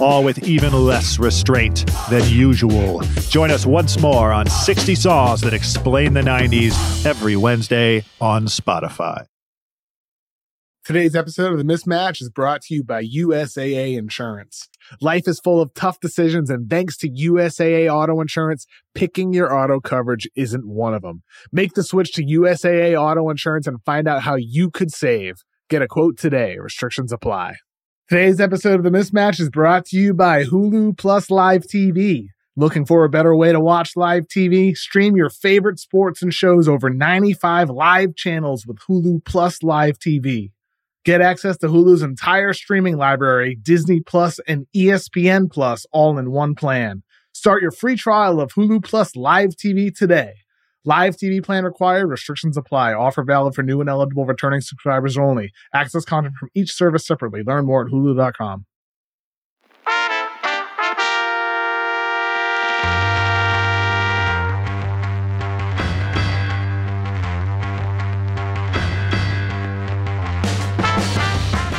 all with even less restraint than usual. Join us once more on 60 Songs That Explain the 90s every Wednesday on Spotify. Today's episode of The Mismatch is brought to you by USAA Insurance. Life is full of tough decisions, and thanks to USAA Auto Insurance, picking your auto coverage isn't one of them. Make the switch to USAA Auto Insurance and find out how you could save. Get a quote today. Restrictions apply. Today's episode of The Mismatch is brought to you by Hulu Plus Live TV. Looking for a better way to watch live TV? Stream your favorite sports and shows over 95 live channels with Hulu Plus Live TV. Get access to Hulu's entire streaming library, Disney Plus and ESPN Plus all in one plan. Start your free trial of Hulu Plus Live TV today. Live TV plan required. Restrictions apply. Offer valid for new and eligible returning subscribers only. Access content from each service separately. Learn more at hulu.com.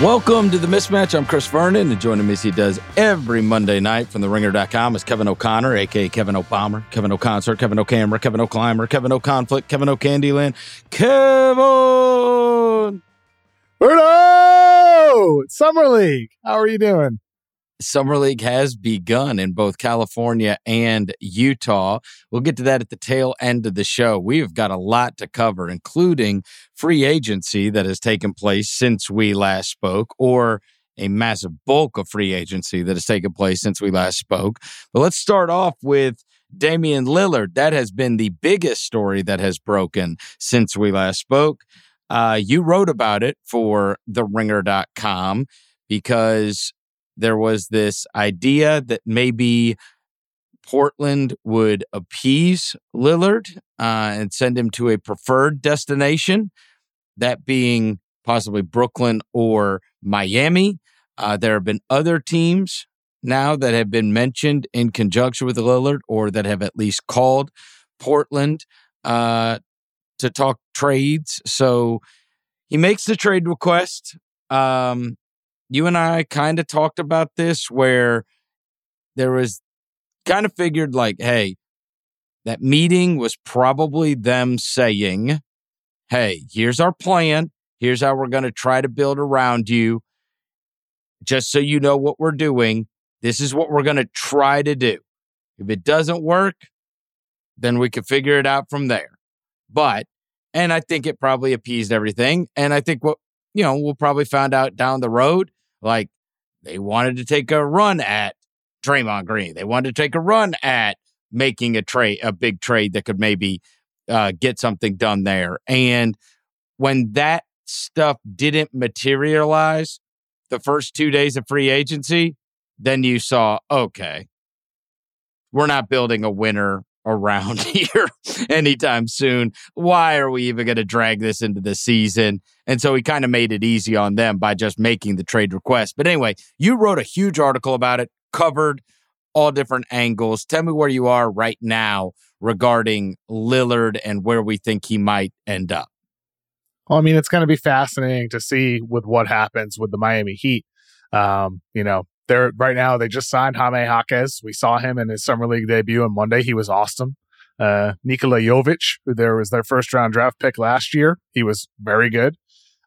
Welcome to the mismatch. I'm Chris Vernon, and joining me as he does every Monday night from the ringer.com is Kevin O'Connor, aka Kevin O'Palmer, Kevin O'Concert, Kevin O'Camera, Kevin O'Climber, Kevin O'Conflict, Kevin O'Candyland, Kevin Berto! Summer League. How are you doing? Summer League has begun in both California and Utah. We'll get to that at the tail end of the show. We've got a lot to cover, including free agency that has taken place since we last spoke, or a massive bulk of free agency that has taken place since we last spoke. But let's start off with Damian Lillard. That has been the biggest story that has broken since we last spoke. Uh, you wrote about it for theringer.com because there was this idea that maybe Portland would appease Lillard uh, and send him to a preferred destination, that being possibly Brooklyn or Miami. Uh, there have been other teams now that have been mentioned in conjunction with Lillard or that have at least called Portland uh, to talk trades. So he makes the trade request. Um, you and I kind of talked about this where there was kind of figured like, hey, that meeting was probably them saying, hey, here's our plan. Here's how we're going to try to build around you. Just so you know what we're doing, this is what we're going to try to do. If it doesn't work, then we can figure it out from there. But, and I think it probably appeased everything. And I think what, you know, we'll probably find out down the road like they wanted to take a run at Draymond Green. They wanted to take a run at making a trade, a big trade that could maybe uh, get something done there. And when that stuff didn't materialize the first two days of free agency, then you saw, okay, we're not building a winner around here anytime soon. Why are we even going to drag this into the season? And so he kind of made it easy on them by just making the trade request. But anyway, you wrote a huge article about it, covered all different angles. Tell me where you are right now regarding Lillard and where we think he might end up. Well, I mean, it's going to be fascinating to see with what happens with the Miami Heat. Um, you know, they're right now they just signed Jaime Jaquez. We saw him in his summer league debut on Monday. He was awesome. Uh, Nikola Jovic, who there was their first round draft pick last year, he was very good.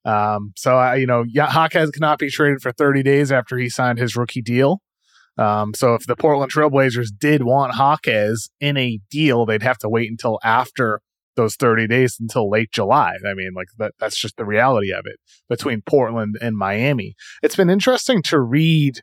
Um, so I, you know, Jaquez cannot be traded for 30 days after he signed his rookie deal. Um, so if the Portland Trailblazers did want Jaquez in a deal, they'd have to wait until after those 30 days until late July. I mean, like that, that's just the reality of it between Portland and Miami. It's been interesting to read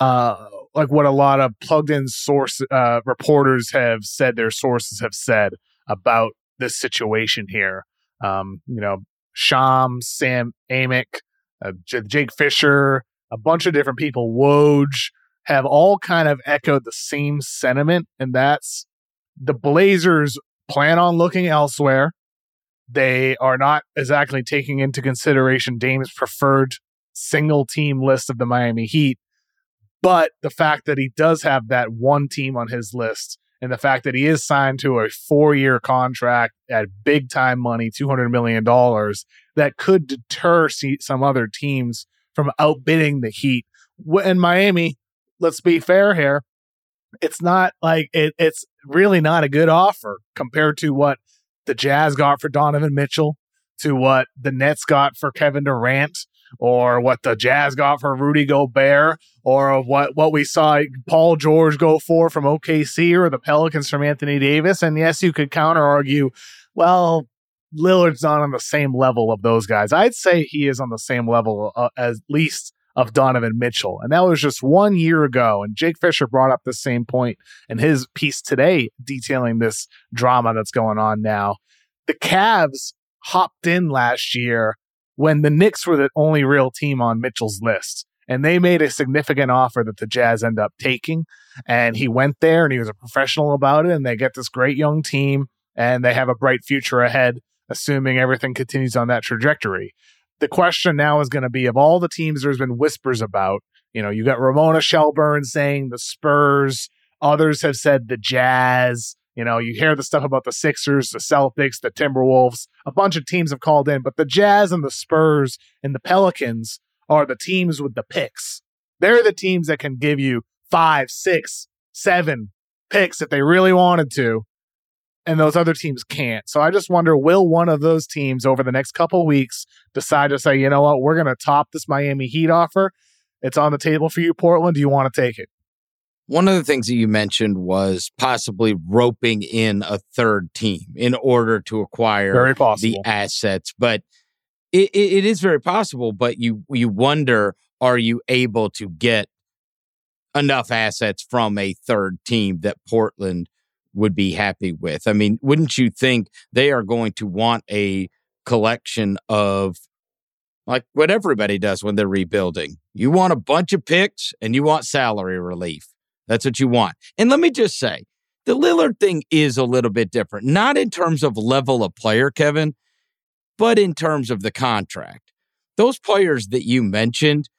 uh, like what a lot of plugged in source uh, reporters have said their sources have said about this situation here. Um, you know, Shams, Sam Amick, uh, J- Jake Fisher, a bunch of different people, Woj, have all kind of echoed the same sentiment, and that's the Blazers plan on looking elsewhere. They are not exactly taking into consideration Dame's preferred single team list of the Miami Heat. But the fact that he does have that one team on his list and the fact that he is signed to a four year contract at big time money, $200 million, that could deter some other teams from outbidding the Heat. In Miami, let's be fair here, it's not like it, it's really not a good offer compared to what the Jazz got for Donovan Mitchell, to what the Nets got for Kevin Durant, or what the Jazz got for Rudy Gobert, or what what we saw Paul George go for from OKC, or the Pelicans from Anthony Davis. And yes, you could counter argue, well, Lillard's not on the same level of those guys. I'd say he is on the same level, uh, at least of Donovan Mitchell. And that was just one year ago. And Jake Fisher brought up the same point in his piece today, detailing this drama that's going on now. The Cavs hopped in last year when the Knicks were the only real team on Mitchell's list. And they made a significant offer that the Jazz end up taking. And he went there and he was a professional about it. And they get this great young team and they have a bright future ahead, assuming everything continues on that trajectory the question now is going to be of all the teams there's been whispers about, you know, you got Ramona Shelburne saying the Spurs, others have said the Jazz, you know, you hear the stuff about the Sixers, the Celtics, the Timberwolves, a bunch of teams have called in, but the Jazz and the Spurs and the Pelicans are the teams with the picks. They're the teams that can give you five, six, seven picks if they really wanted to and those other teams can't. So I just wonder will one of those teams over the next couple weeks decide to say, you know what, we're going to top this Miami Heat offer? It's on the table for you, Portland. Do you want to take it? One of the things that you mentioned was possibly roping in a third team in order to acquire very possible. the assets, but it, it is very possible. But you you wonder, are you able to get enough assets from a third team that Portland would be happy with. I mean, wouldn't you think they are going to want a collection of like what everybody does when they're rebuilding? You want a bunch of picks and you want salary relief. That's what you want. And let me just say, the Lillard thing is a little bit different, not in terms of level of player, Kevin, but in terms of the contract. Those players that you mentioned,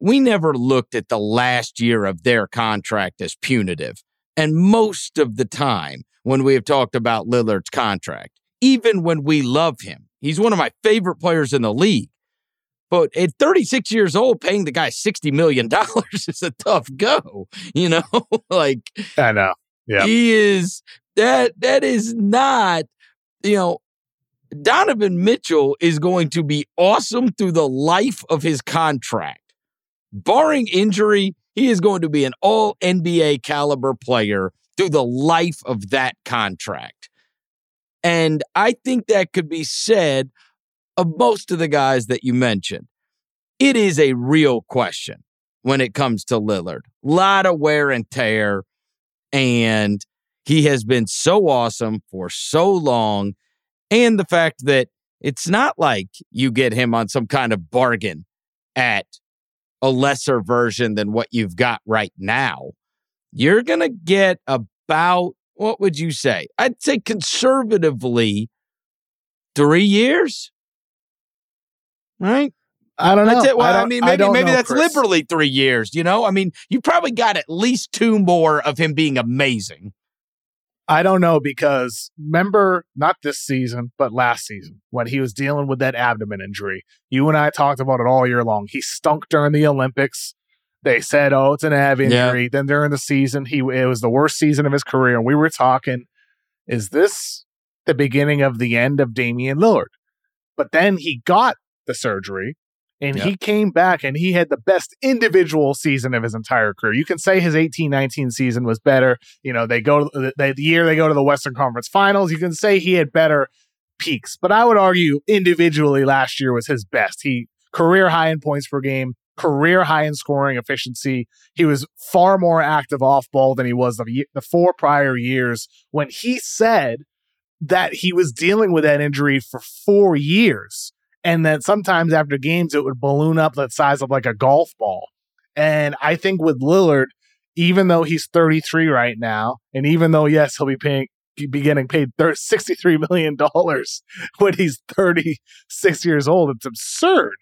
we never looked at the last year of their contract as punitive. And most of the time, when we have talked about Lillard's contract, even when we love him, he's one of my favorite players in the league. But at 36 years old, paying the guy $60 million is a tough go. You know, like, I know. Yeah. He is, that, that is not, you know, Donovan Mitchell is going to be awesome through the life of his contract. Barring injury, he is going to be an all NBA caliber player through the life of that contract. And I think that could be said of most of the guys that you mentioned. It is a real question when it comes to Lillard. A lot of wear and tear. And he has been so awesome for so long. And the fact that it's not like you get him on some kind of bargain at a lesser version than what you've got right now, you're going to get about, what would you say? I'd say conservatively, three years. Right? I don't know. It, well, I, I, mean, maybe, I maybe know, that's Chris. liberally three years. You know, I mean, you probably got at least two more of him being amazing. I don't know because remember not this season, but last season when he was dealing with that abdomen injury. You and I talked about it all year long. He stunk during the Olympics. They said, "Oh, it's an ab injury." Yeah. Then during the season, he it was the worst season of his career. And we were talking, is this the beginning of the end of Damian Lillard? But then he got the surgery and he came back and he had the best individual season of his entire career. You can say his 18-19 season was better. You know, they go to the, the year they go to the Western Conference Finals. You can say he had better peaks, but I would argue individually last year was his best. He career high in points per game, career high in scoring efficiency. He was far more active off ball than he was the, the four prior years when he said that he was dealing with that injury for four years and that sometimes after games it would balloon up the size of like a golf ball. And I think with Lillard, even though he's 33 right now, and even though yes, he'll be paying, be getting paid $63 million when he's 36 years old. It's absurd.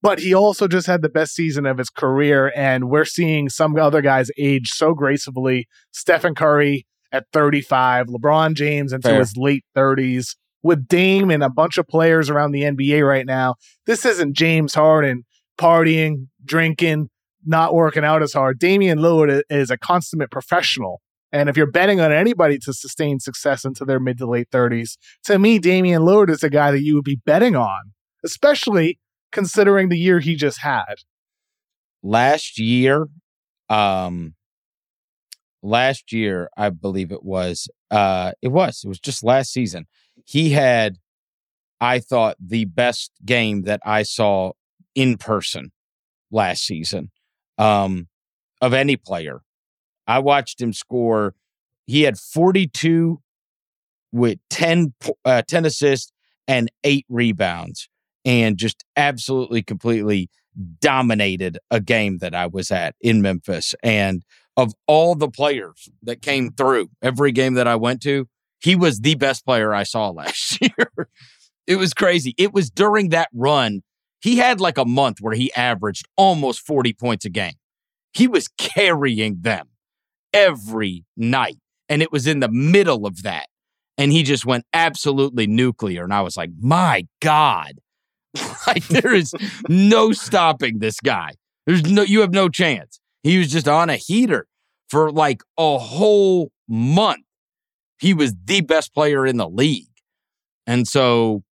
But he also just had the best season of his career. And we're seeing some other guys age so gracefully. Stephen Curry at 35, LeBron James into Fair. his late 30s. With Dame and a bunch of players around the NBA right now, this isn't James Harden partying, drinking, not working out as hard. Damian Lillard is a consummate professional. And if you're betting on anybody to sustain success into their mid to late 30s, to me, Damian Lillard is a guy that you would be betting on, especially considering the year he just had. Last year, um, last year, I believe it was, uh, it was, it was just last season. He had, I thought, the best game that I saw in person last season um, of any player. I watched him score. He had 42 with 10, uh, 10 assists and eight rebounds and just absolutely completely dominated a game that I was at in Memphis. And of all the players that came through every game that I went to, he was the best player I saw last year. it was crazy. It was during that run. He had like a month where he averaged almost 40 points a game. He was carrying them every night. And it was in the middle of that. And he just went absolutely nuclear. And I was like, my God. like there is no stopping this guy. There's no you have no chance. He was just on a heater for like a whole month. He was the best player in the league. And so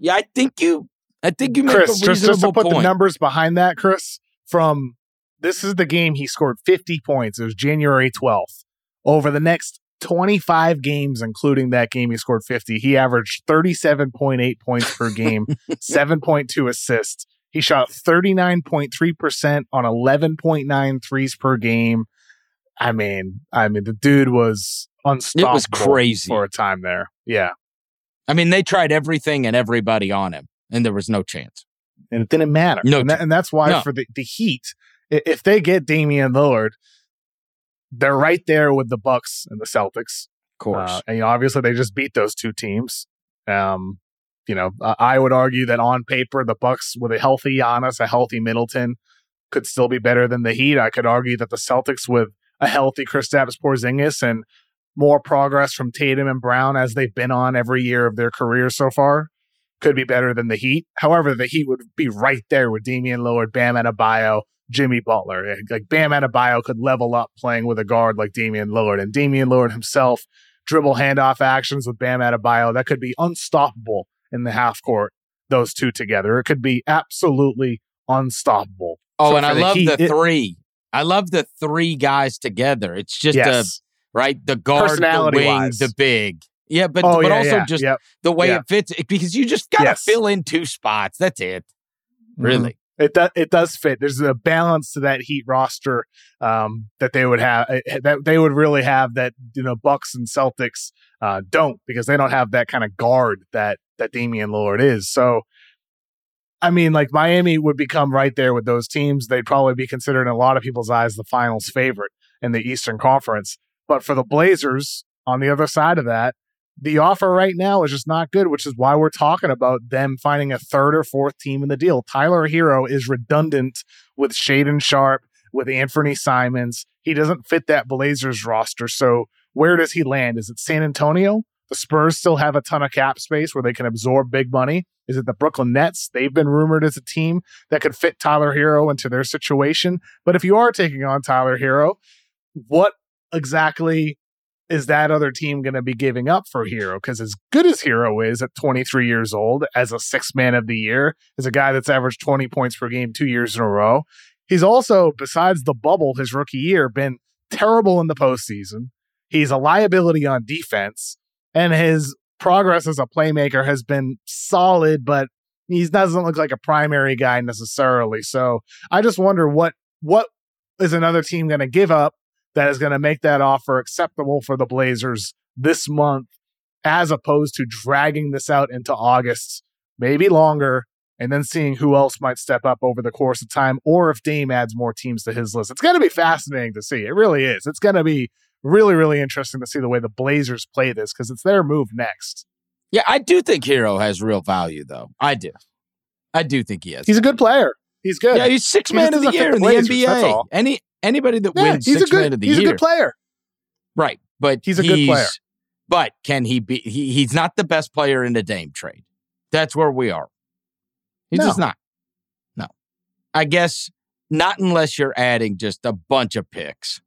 yeah, I think you I think you make Chris, a reasonable just, just to put point. the numbers behind that, Chris, from this is the game he scored 50 points. It was January 12th. Over the next 25 games, including that game he scored 50, he averaged 37.8 points per game, 7.2 assists. He shot 39.3% on 11.9 threes per game. I mean, I mean, the dude was unstoppable. It was crazy for a time there. Yeah. I mean, they tried everything and everybody on him, and there was no chance. And it didn't matter. No, and, that, and that's why no. for the, the Heat, if they get Damian Lillard, they're right there with the Bucks and the Celtics. Of course. Uh, and you know, obviously they just beat those two teams. Um, you know, I would argue that on paper, the Bucks with a healthy Giannis, a healthy Middleton, could still be better than the Heat. I could argue that the Celtics with a healthy Kristaps Porzingis and more progress from Tatum and Brown as they've been on every year of their career so far could be better than the Heat. However, the Heat would be right there with Damian Lillard, Bam Adebayo, Jimmy Butler. Eh, like Bam Adebayo could level up playing with a guard like Damian Lillard, and Damian Lillard himself dribble handoff actions with Bam Adebayo that could be unstoppable in the half court. Those two together, it could be absolutely unstoppable. Oh, so and I love Heat, the three. It, I love the three guys together. It's just yes. Right the guard, the wing, wise. the big. Yeah, but oh, but yeah, also yeah, just yep. the way yeah. it fits because you just gotta yes. fill in two spots. That's it. Mm-hmm. Really. Mm-hmm. It does. It does fit. There's a balance to that Heat roster um, that they would have. Eh, eh, that they would really have that you know Bucks and Celtics uh, don't because they don't have that kind of guard that that Damian Lillard is. So, I mean, like Miami would become right there with those teams. They'd probably be considered in a lot of people's eyes the Finals favorite in the Eastern Conference. But for the Blazers, on the other side of that, the offer right now is just not good, which is why we're talking about them finding a third or fourth team in the deal. Tyler Herro is redundant with Shaedon Sharpe, with Anfernee Simons. He doesn't fit that Blazers roster. So where does he land? Is it San Antonio? The Spurs still have a ton of cap space where they can absorb big money. Is it the Brooklyn Nets? They've been rumored as a team that could fit Tyler Herro into their situation. But if you are taking on Tyler Herro, what exactly is that other team going to be giving up for Herro? Because as good as Herro is at 23 years old, as a six man of the year, as a guy that's averaged 20 points per game two years in a row, he's also, besides the bubble his rookie year, been terrible in the postseason. He's a liability on defense, and his progress as a playmaker has been solid, but he doesn't look like a primary guy necessarily. So I just wonder what what is another team going to give up that is going to make that offer acceptable for the Blazers this month, as opposed to dragging this out into August, maybe longer, and then seeing who else might step up over the course of time, or if Dame adds more teams to his list. It's going to be fascinating to see. It really is. It's going to be really, really interesting to see the way the Blazers play this because it's their move next. Yeah, I do think Herro has real value, though. I do. I do think he has. He's a good player. He's good. Yeah, he's six man of the year in the NBA. Any anybody that Yeah, wins he's six a good, man of the he's year, he's a good player. right? But He's a good player. But can he be? He, he's not the best player in the Dame trade. That's where we are. He's No. just not. No, I guess not unless you're adding just a bunch of picks.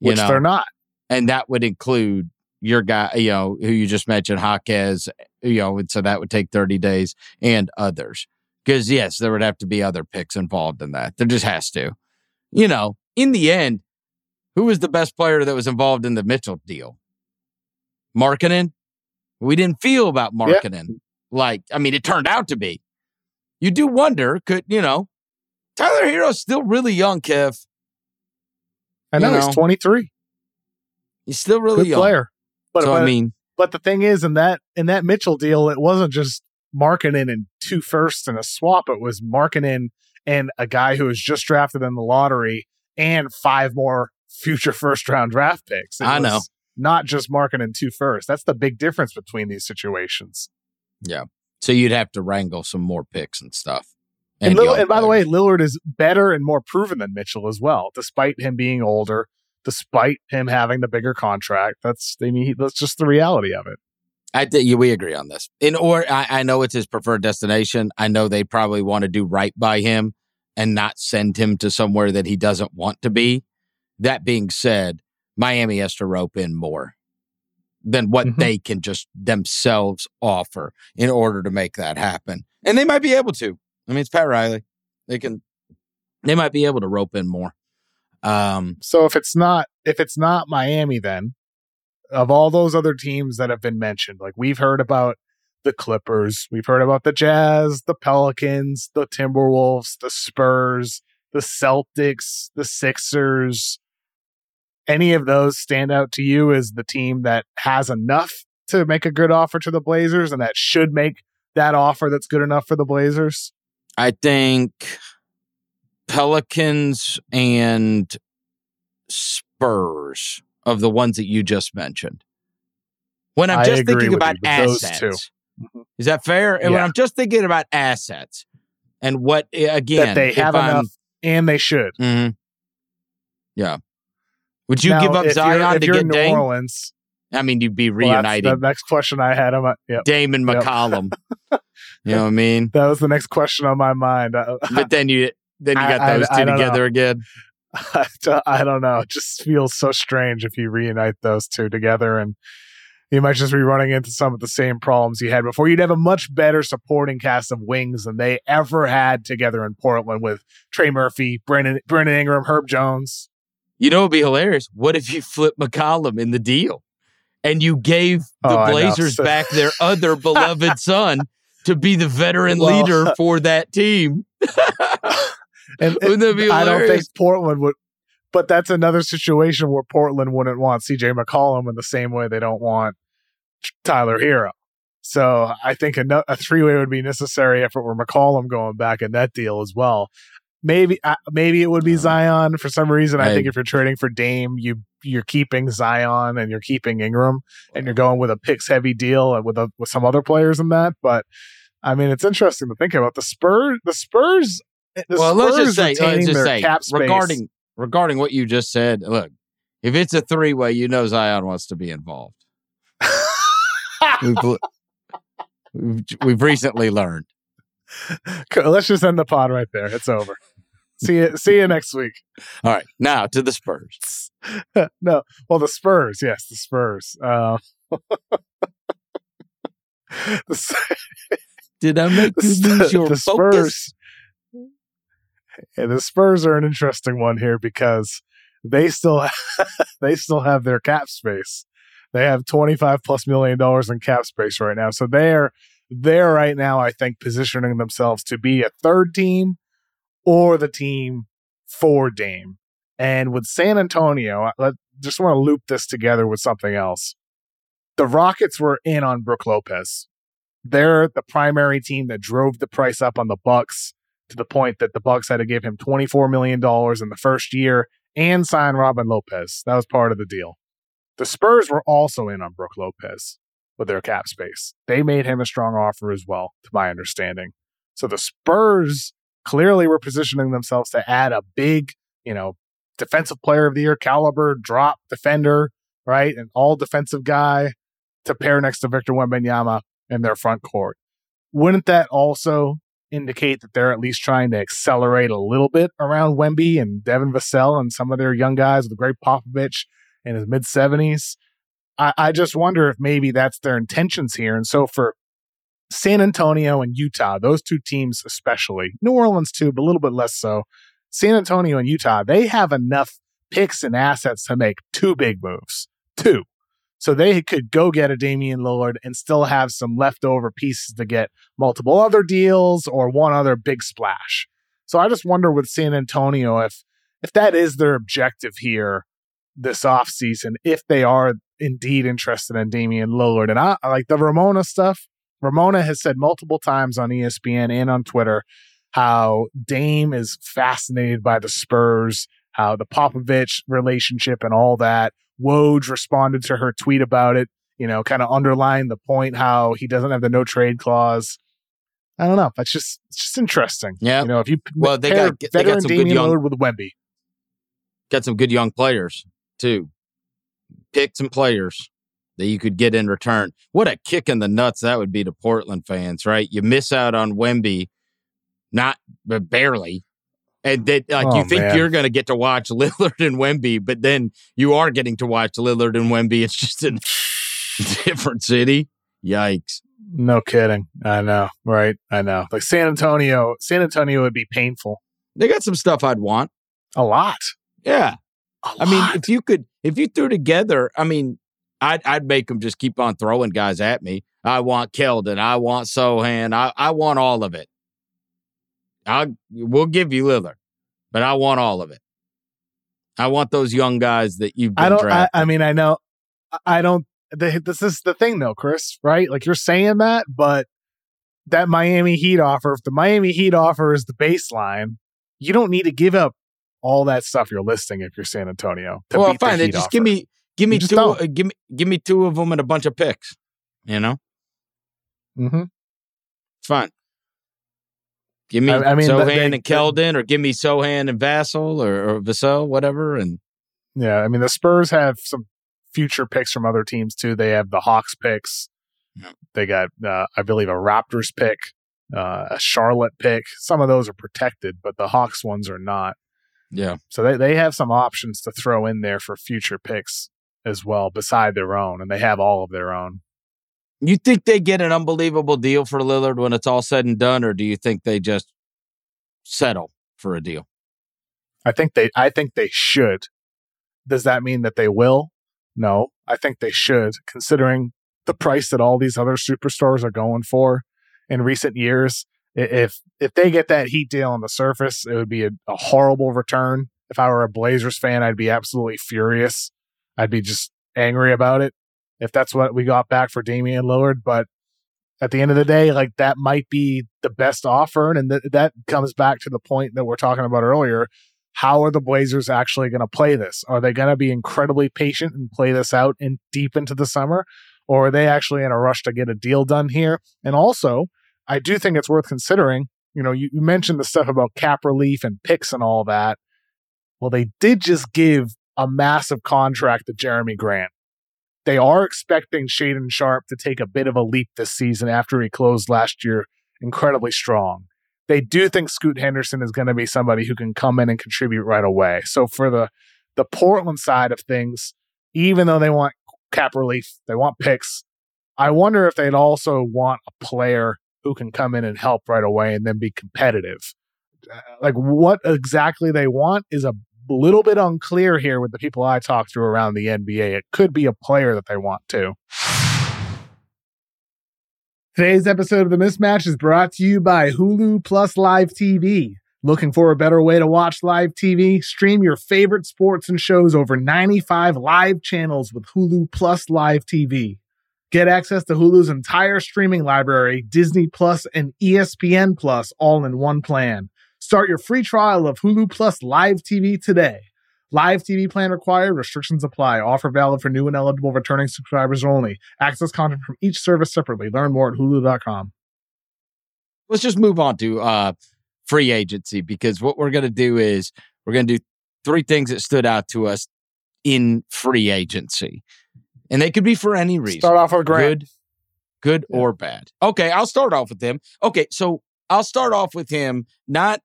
Which know, they're not. and that would include your guy, you know, who you just mentioned, Jaquez, you know, and so that would take 30 days and others. Because, yes, there would have to be other picks involved in that. There just has to. You know, in the end, who was the best player that was involved in the Mitchell deal? Markkanen? We didn't feel about Yeah. Markkanen. Like, I mean, it turned out to be. You do wonder, could, you know, Tyler Herro's still really young, Kev. I know, you he's 23. He's still really Good young. player. But, so, but, I mean, but the thing is, in that in that Mitchell deal, it wasn't just Markkanen and two firsts and a swap. It was Markkanen and a guy who was just drafted in the lottery and five more future first round draft picks. It I know. Not just Markkanen two firsts. That's the big difference between these situations. Yeah. So you'd have to wrangle some more picks and stuff. And, young and by the way. Lillard is better and more proven than Mitchell as well, despite him being older, despite him having the bigger contract. That's I mean, he, that's just the reality of it. I think we agree on this. In or I, I know it's his preferred destination. I know they probably want to do right by him and not send him to somewhere that he doesn't want to be. That being said, Miami has to rope in more than what Mhm. they can just themselves offer in order to make that happen. And they might be able to. I mean, it's Pat Riley. They can. They might be able to rope in more. Um, So if it's not if it's not Miami, then of all those other teams that have been mentioned, like we've heard about the Clippers, we've heard about the Jazz, the Pelicans, the Timberwolves, the Spurs, the Celtics, the Sixers. Any of those stand out to you as the team that has enough to make a good offer to the Blazers and that should make that offer that's good enough for the Blazers? I think Pelicans and Spurs of the ones that you just mentioned. When I'm just thinking about you assets, two. is that fair? And when I'm just thinking about assets and what eh, again that they have I'm- enough and they should. Mhm. Yeah. Would you Now, give up if you're- Zion to get New Dame? Orleans, I mean, you'd be Well, the next question I had. On my, yep. Dame and Yep. McCollum. you know what I mean? That was the next question on my mind. I, But then you then you I- got those I two don't know. together again. I, don't- I don't know. It just feels so strange if you reunite those two together, and you might just be running into some of the same problems you had before. You'd have a much better supporting cast of wings than they ever had together in Portland with Trey Murphy, Brandon, Brandon Ingram, Herb Jones. You know, it'd be hilarious. What if you flip McCollum in the deal and you gave the Oh, Blazers back their other beloved son to be the veteran Well- leader for that team? And Wouldn't that be I don't think? Portland would, but that's another situation where Portland wouldn't want CJ McCollum in the same way they don't want Tyler Herro. So I think a, a three way would be necessary if it were McCollum going back in that deal as well. Maybe uh, maybe it would be Uh, Zion for some reason. I, I- think if you're trading for Dame, you you're keeping Zion and you're keeping Ingram and you're going with a picks heavy deal and with a, with some other players in that. But I mean, it's interesting to think about the Spurs. The Spurs. Well, let's just say, let's just say, regarding regarding what you just said. Look, if it's a three way, you know Zion wants to be involved. We've, we've, we've recently learned. Let's just end the pod right there. It's over. See you. See you next week. All right, now to the Spurs. no, well, the Spurs. Yes, the Spurs. Uh, the, Did I make you lose your the focus? Spurs. Yeah, the Spurs are an interesting one here because they still they still have their cap space. They have twenty five plus million dollars in cap space right now, so they're they're right now. I think positioning themselves to be a third team or the team for Dame. And with San Antonio, I just want to loop this together with something else. The Rockets were in on Brook Lopez. They're the primary team that drove the price up on the Bucks to the point that the Bucks had to give him $24 million in the first year and sign Robin Lopez. That was part of the deal. The Spurs were also in on Brook Lopez with their cap space. They made him a strong offer as well, to my understanding. So the Spurs clearly were positioning themselves to add a big, you know, defensive player of the year caliber drop defender, right? An all defensive guy to pair next to Victor Wembanyama in their front court. Wouldn't that also indicate that they're at least trying to accelerate a little bit around Wemby and Devin Vassell and some of their young guys with Gregg Popovich in his mid 70s? I, I just wonder if maybe that's their intentions here. And so for San Antonio and Utah, those two teams especially, New Orleans too, but a little bit less so. San Antonio and Utah, they have enough picks and assets to make two big moves. Two. So they could go get a Damian Lillard and still have some leftover pieces to get multiple other deals or one other big splash. So I just wonder with San Antonio if if that is their objective here this offseason, if they are indeed interested in Damian Lillard. And I, I like the Ramona stuff. Ramona has said multiple times on ESPN and on Twitter how Dame is fascinated by the Spurs, how the Popovich relationship and all that. Woj responded to her tweet about it, you know, kind of underlined the point how he doesn't have the no trade clause. I don't know. That's just it's just interesting. Yeah. You know, if you well, they got they got some Damian good young Lillard with Wemby. got some good young players too. Pick some players that you could get in return. What a kick in the nuts that would be to Portland fans, right? You miss out on Wemby, not but barely. And that like Oh, you think man. you're gonna get to watch Lillard and Wemby, but then you are getting to watch Lillard and Wemby. It's just a different city. Yikes. No kidding. I know. Right. I know. Like San Antonio, San Antonio would be painful. They got some stuff I'd want. A lot. Yeah. A I mean, if you could, if you threw together, I mean, I'd I'd make them just keep on throwing guys at me. I want Keldon. I want Sochan. I I want all of it. I we'll give you Lillard, but I want all of it. I want those young guys that you've been I don't. I. I mean, I know. I- don't. The, this is the thing, though, Chris. Right? Like you're saying that, but that Miami Heat offer. If the Miami Heat offer is the baseline, you don't need to give up all that stuff you're listing if you're San Antonio. To well, the fine. Then Heat just offer. give me give me two. Uh, give me give me two of them and a bunch of picks. You know, Mm-hmm. it's fine. Give me I- I mean, Sochan they- and Keldon, or give me Sochan and Vassal, or, or Vassell, whatever, and Yeah, I mean the Spurs have some future picks from other teams too. They have the Hawks picks. Yeah. They got, uh, I believe, a Raptors pick, uh, a Charlotte pick. Some of those are protected, but the Hawks ones are not. yeah. So they, they have some options to throw in there for future picks as well, beside their own, and they have all of their own. You think they get an unbelievable deal for Lillard when it's all said and done, or do you think they just settle for a deal? I think they I think they should. Does that mean that they will? No, I think they should, considering the price that all these other superstars are going for in recent years. If if they get that Heat deal on the surface, it would be a, a horrible return. If I were a Blazers fan, I'd be absolutely furious. I'd be just angry about it if that's what we got back for Damian Lillard. But at the end of the day, like that might be the best offer, and th- that comes back to the point that we're talking about earlier how are the Blazers actually going to play this? Are they going to be incredibly patient and play this out in deep into the summer? Or are they actually in a rush to get a deal done here? And also, I do think it's worth considering. You know, you, you mentioned the stuff about cap relief and picks and all that. Well, they did just give a massive contract to Jerami Grant. They are expecting Shaedon Sharpe to take a bit of a leap this season after he closed last year incredibly strong they do think Scoot Henderson is going to be somebody who can come in and contribute right away. So for the the Portland side of things, even though they want cap relief, they want picks. I wonder if they'd also want a player who can come in and help right away and then be competitive. Uh, Like what exactly they want is a little bit unclear here with the people I talk to around the NBA. It could be a player that they want to. Today's episode of The Mismatch is brought to you by Hulu Plus Live TV. Looking for a better way to watch live TV? Stream your favorite sports and shows over 95 live channels with Hulu Plus Live TV. Get access to Hulu's entire streaming library, Disney Plus and ESPN Plus all in one plan. Start your free trial of Hulu Plus Live TV today. Live TV plan required. Restrictions apply. Offer valid for new and eligible returning subscribers only. Access content from each service separately. Learn more at hulu.com. Let's just move on to uh, free agency because what we're going to do is we're going to do three things that stood out to us in free agency. And they could be for any reason. Start off with Grant. Good, good yeah. or bad. Okay, I'll start off with him. Okay, so I'll start off with him, not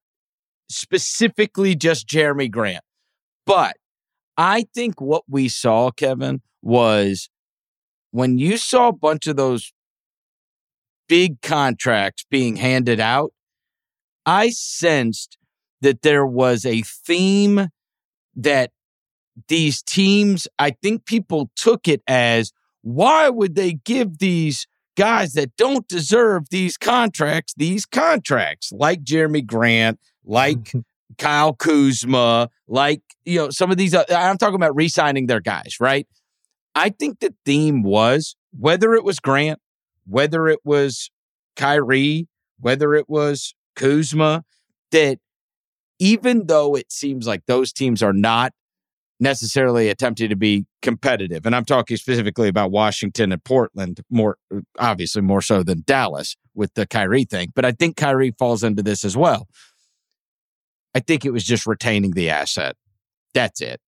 specifically just Jerami Grant, but I think what we saw, Kevin, was when you saw a bunch of those big contracts being handed out, I sensed that there was a theme that these teams, I think people took it as why would they give these guys that don't deserve these contracts these contracts? Like Jerami Grant, like Kyle Kuzma, like, you know, some of these, uh, I'm talking about re signing their guys, right? I think the theme was whether it was Grant, whether it was Kyrie, whether it was Kuzma, that even though it seems like those teams are not necessarily attempting to be competitive, and I'm talking specifically about Washington and Portland, more obviously more so than Dallas with the Kyrie thing, but I think Kyrie falls into this as well. I think it was just retaining the asset. That's it.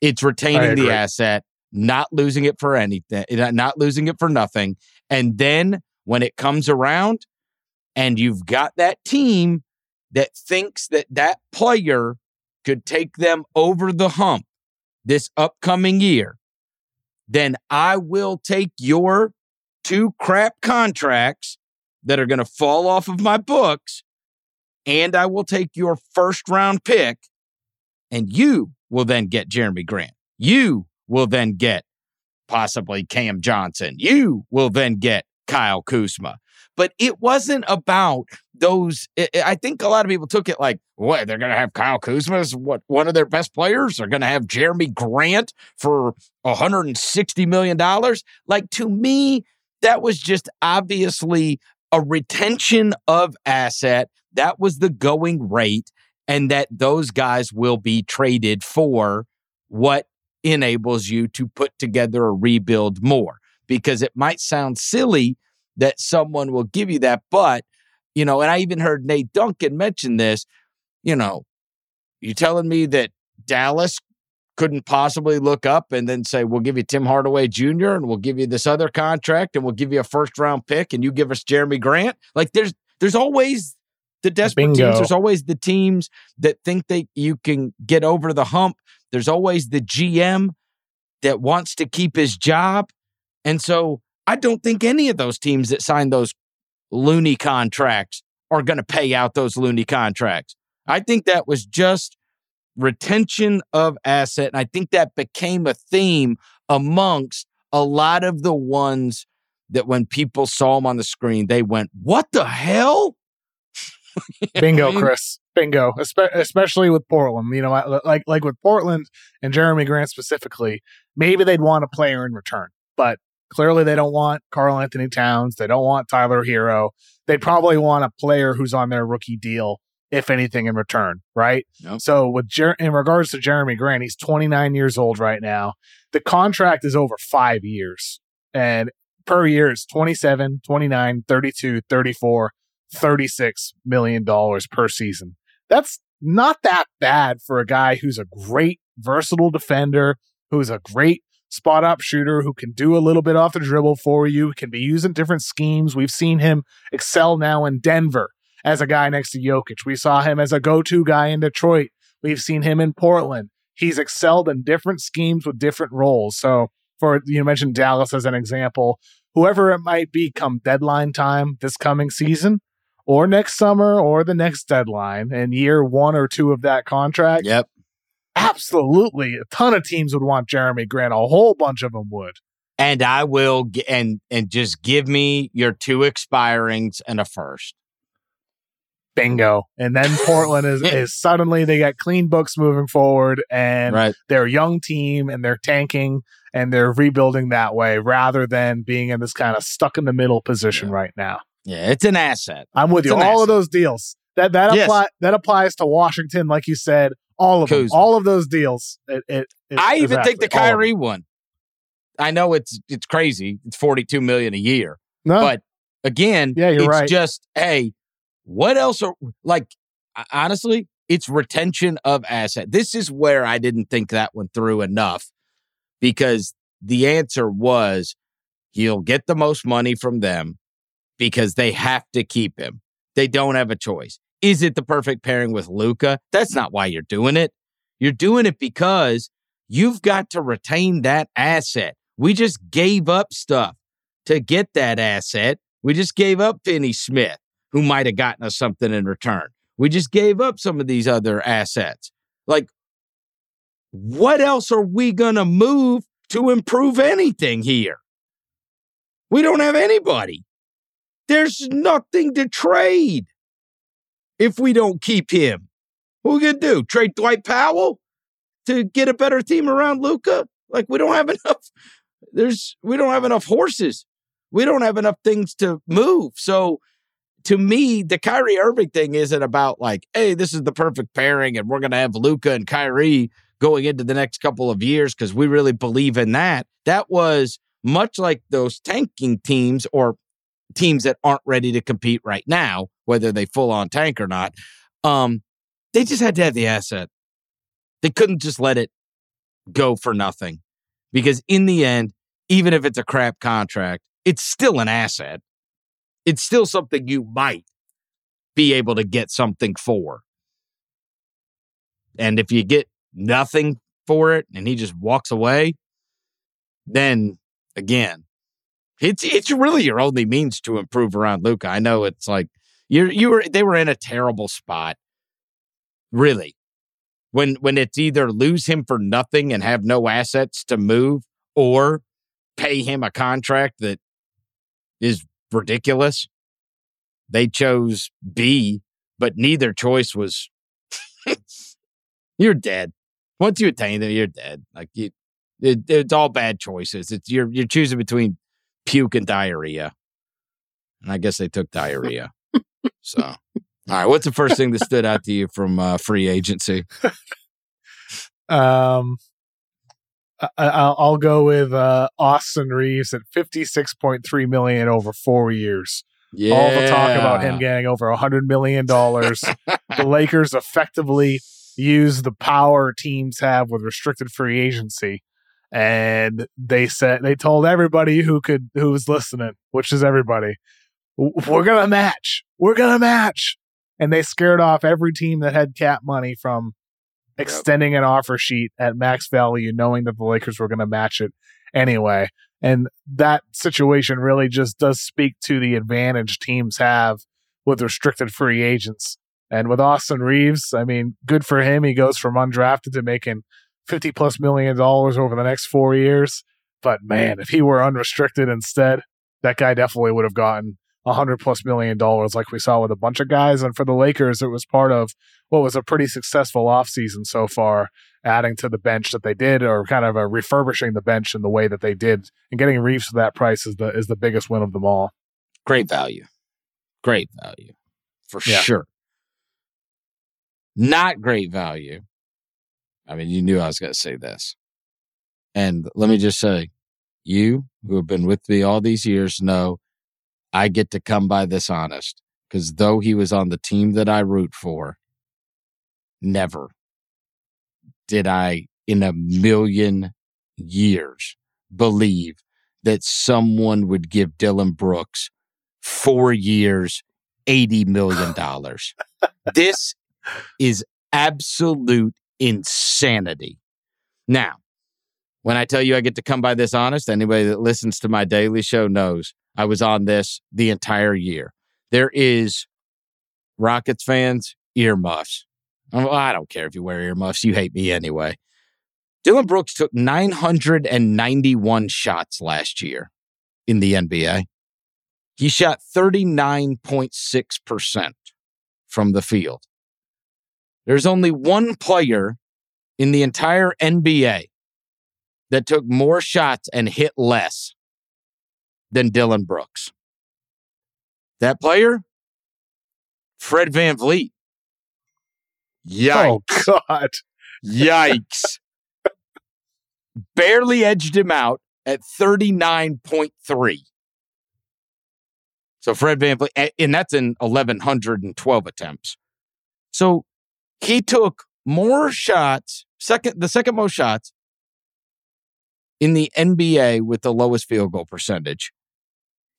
It's retaining the asset, not losing it for anything, eh, not losing it for nothing. And then when it comes around and you've got that team that thinks that that player could take them over the hump this upcoming year, then I will take your two crap contracts that are going to fall off of my books and I will take your first round pick, and you will then get Jerami Grant. You will then get possibly Cam Johnson. You will then get Kyle Kuzma. But it wasn't about those. I think a lot of people took it like, what? They're going to have Kyle Kuzma as what one of their best players. They're going to have Jerami Grant for 160 million dollars. Like to me, that was just obviously a retention of asset that was the going rate, and that those guys will be traded for what enables you to put together a rebuild more. Because it might sound silly that someone will give you that, but, you know, and I even heard Nate Duncan mention this, you know, you telling me that Dallas couldn't possibly look up and then say, we'll give you Tim Hardaway Jr. and we'll give you this other contract and we'll give you a first round pick and you give us jerami Grant. Like there's there's always the desperate Bingo. teams. There's always the teams that think that you can get over the hump. There's always the GM that wants to keep his job. And so I don't think any of those teams that signed those loony contracts are going to pay out those loony contracts. I think that was just retention of asset. And I think that became a theme amongst a lot of the ones that when people saw them on the screen, they went, What the hell? Bingo, Chris. Bingo. especially with Portland. You know, like like with Portland and Jerami Grant specifically, maybe they'd want a player in return, but clearly they don't want Karl-Anthony Towns. They don't want Tyler Herro. They'd probably want a player who's on their rookie deal, if anything, in return, right? Yep. So with Jer- in regards to Jerami Grant, he's 29 years old right now. The contract is over five years, and per year is 27, 29, 32, 34 $36 million per season. That's not that bad for a guy who's a great, versatile defender, who's a great spot up shooter, who can do a little bit off the dribble for you, can be used in different schemes. We've seen him excel now in Denver as a guy next to Jokic. We saw him as a go to guy in Detroit. We've seen him in Portland. He's excelled in different schemes with different roles. So, for you mentioned Dallas as an example, whoever it might be come deadline time this coming season, or next summer or the next deadline and year one or two of that contract. Yep. Absolutely. A ton of teams would want Jerami Grant. A whole bunch of them would. And I will g- and and just give me your two expirings and a first. Bingo. And then Portland is, is suddenly they got clean books moving forward and right. they're a young team and they're tanking and they're rebuilding that way rather than being in this kind of stuck in the middle position yeah. right now. Yeah, it's an asset. I'm with it's you. All asset. of those deals. That that yes. apply that applies to Washington, like you said, All of them. All of those deals. It, it, it I even think the. Kyrie one. I know it's it's crazy. It's forty two million a year, No, but again, Yeah, you're it's right. just hey, what else are like? Honestly, it's retention of asset. This is where I didn't think that one through enough because the answer was he'll get the most money from them because they have to keep him. They don't have a choice. Is it the perfect pairing with Luka? That's not why you're doing it. You're doing it because you've got to retain that asset. We just gave up stuff to get that asset. We just gave up Finney Smith, who might have gotten us something in return. We just gave up some of these other assets. Like, what else are we going to move to improve anything here? We don't have anybody. There's nothing to trade if we don't keep him. What are we going to do? Trade Dwight Powell to get a better team around Luka? Like, we don't have enough. There's, we don't have enough horses. We don't have enough things to move. So, to me, the Kyrie Irving thing isn't about like, hey, this is the perfect pairing and we're going to have Luka and Kyrie going into the next couple of years because we really believe in that. That was much like those tanking teams or teams that aren't ready to compete right now, whether they full on tank or not. Um, they just had to have the asset. They couldn't just let it go for nothing because in the end, even if it's a crap contract, it's still an asset it's still something you might be able to get something for. And if you get nothing for it and he just walks away, then again, it's it's really your only means to improve around Luka. I know it's like you're you were they were in a terrible spot. Really. When when it's either lose him for nothing and have no assets to move or pay him a contract that is ridiculous. They chose B, but neither choice was. you're dead. Once you attain them, you're dead. Like you, it, it's all bad choices. It's you're you're choosing between puke and diarrhea, and I guess they took diarrhea. so, all right. What's the first thing that stood out to you from uh, free agency? Um, I, I'll, I'll go with uh, Austin Reaves at fifty six point three million over four years. Yeah, All the talk about him getting over a hundred million dollars. the Lakers effectively use the power teams have with restricted free agency, and they said they told everybody who could who was listening, which is everybody, we're gonna match, we're gonna match, and they scared off every team that had cap money from extending an offer sheet at max value, knowing that the Lakers were going to match it anyway. And that situation really just does speak to the advantage teams have with restricted free agents. And with Austin Reaves, I mean, good for him. He goes from undrafted to making 50 plus million dollars over the next four years. But man, if he were unrestricted instead, that guy definitely would have gotten a hundred plus million dollars like we saw with a bunch of guys. And for the Lakers, it was part of what was a pretty successful offseason so far, adding to the bench that they did, or kind of a refurbishing the bench in the way that they did. And getting Reaves for that price is the is the biggest win of them all. great value. Great value for Yeah. sure. Not great value. I mean, you knew I was going to say this. And let me mm-hmm. just say, you who have been with me all these years know I get to come by this honest because though he was on the team that I root for, never did I in a million years believe that someone would give Dillon Brooks four years, $80 million. this is absolute insanity. Now, when I tell you I get to come by this honest, anybody that listens to my daily show knows I was on this the entire year. There is Rockets fans, earmuffs. Oh, I don't care if you wear earmuffs. You hate me anyway. Dillon Brooks took 991 shots last year in the NBA. He shot 39.6% from the field. There's only one player in the entire NBA that took more shots and hit less than Dillon Brooks. That player, Fred VanVleet. Oh, Yikes. Oh God. Yikes. Barely edged him out at 39.3. So Fred VanVleet, and that's in 1,112 attempts. So he took more shots, second the second most shots in the NBA with the lowest field goal percentage.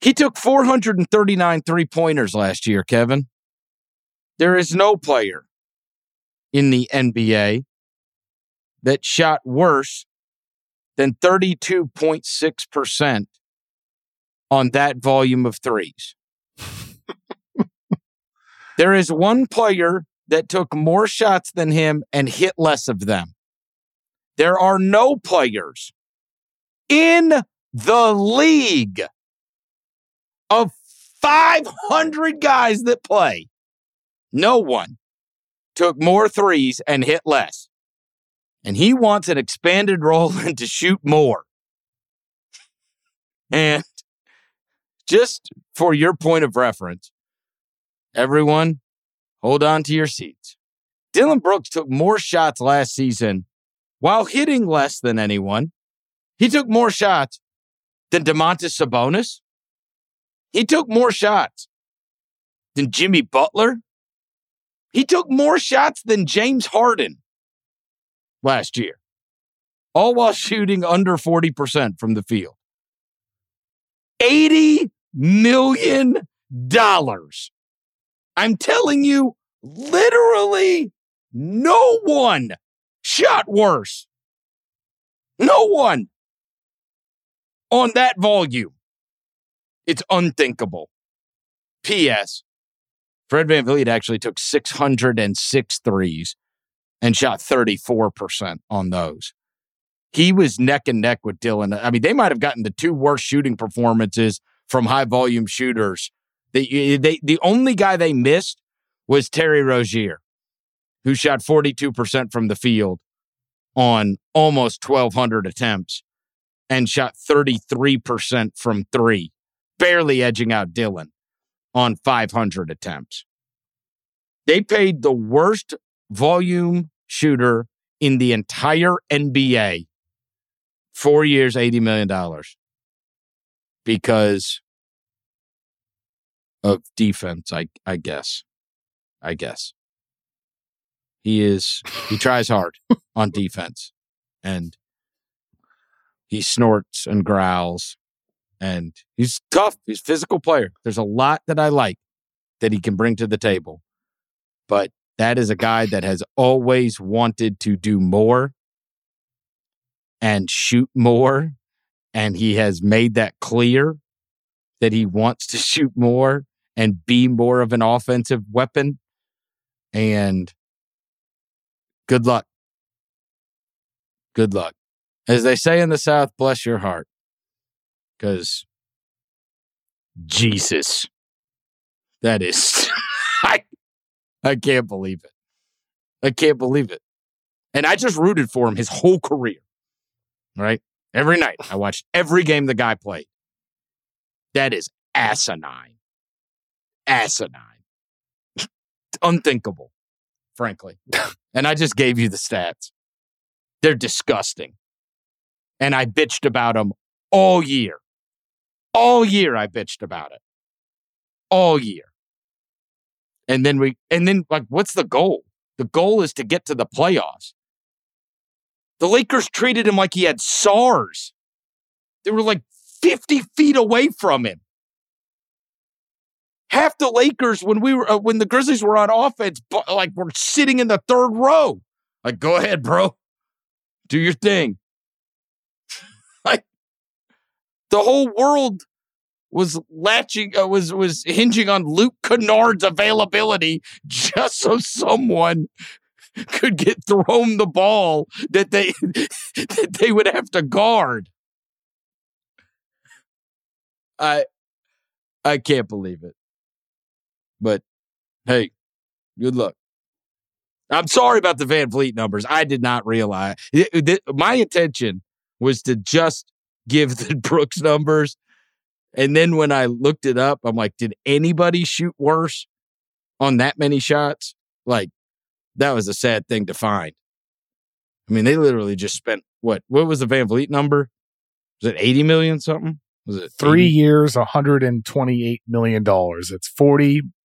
He took 439 three pointers last year, Kevin. There is no player in the NBA that shot worse than 32.6% on that volume of threes. there is one player that took more shots than him and hit less of them. There are no players in the league of 500 guys that play. No one took more threes and hit less. And he wants an expanded role and to shoot more. And just for your point of reference, everyone, hold on to your seats. Dillon Brooks took more shots last season while hitting less than anyone. He took more shots than Domantas Sabonis. He took more shots than Jimmy Butler. He took more shots than James Harden last year, all while shooting under 40% from the field. 80 million dollars. I'm telling you, literally no one shot worse. No one on that volume. It's unthinkable. P.S. Fred VanVleet actually took 606 threes and shot 34% on those. He was neck and neck with Dillon. I mean, they might have gotten the two worst shooting performances from high volume shooters. They, eh, they, the only guy they missed was Terry Rozier, who shot 42% from the field on almost 1,200 attempts and shot 33% from three, barely edging out Dillon on 500 attempts. They paid the worst volume shooter in the entire NBA. Four years, $80 million because of defense, I, I guess. I guess. He is, he tries hard on defense and he snorts and growls and he's tough. He's physical player. There's a lot that I like that he can bring to the table. But that is a guy that has always wanted to do more and shoot more. And he has made that clear that he wants to shoot more and be more of an offensive weapon. And good luck. Good luck. As they say in the South, bless your heart. Because Jesus, that is. I I can't believe it. I can't believe it. And I just rooted for him his whole career. Right? Every night. I watched every game the guy played. That is asinine. Asinine. Unthinkable, frankly. and I just gave you the stats. They're disgusting. And I bitched about them all year. All year I bitched about it. All year. And then we, and then like, what's the goal? The goal is to get to the playoffs. The Lakers treated him like he had SARS. They were like 50 feet away from him. Half the Lakers, when we were, uh, when the Grizzlies were on offense, like we're sitting in the third row. Like, go ahead, bro. Do your thing. like, the whole world was latching uh, was was hinging on Luke Kennard's availability just so someone could get thrown the ball that they that they would have to guard. I I can't believe it. But hey, good luck. I'm sorry about the VanVleet numbers. I did not realize it, it, my intention was to just give the Brooks numbers and then when I looked it up, I'm like, did anybody shoot worse on that many shots? Like, that was a sad thing to find. I mean, they literally just spent what? What was the VanVleet number? Was it 80 million something? Was it Three 80? years, $128 million. It's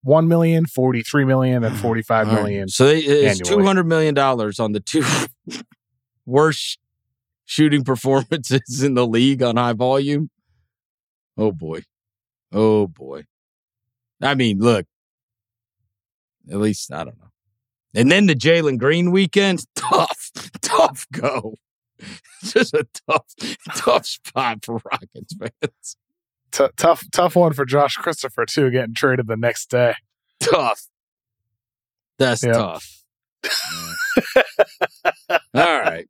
41 million, 43 million, and 45 All right. million. So they, it's annually. 200 million dollars on the two worst shooting performances in the league on high volume. Oh boy. Oh boy. I mean, look. At least I don't know. And then the Jalen Green weekend, tough, tough go. Just a tough, tough spot for Rockets fans. T- tough, tough one for Josh Christopher, too, getting traded the next day. Tough. That's Yeah. tough. All right.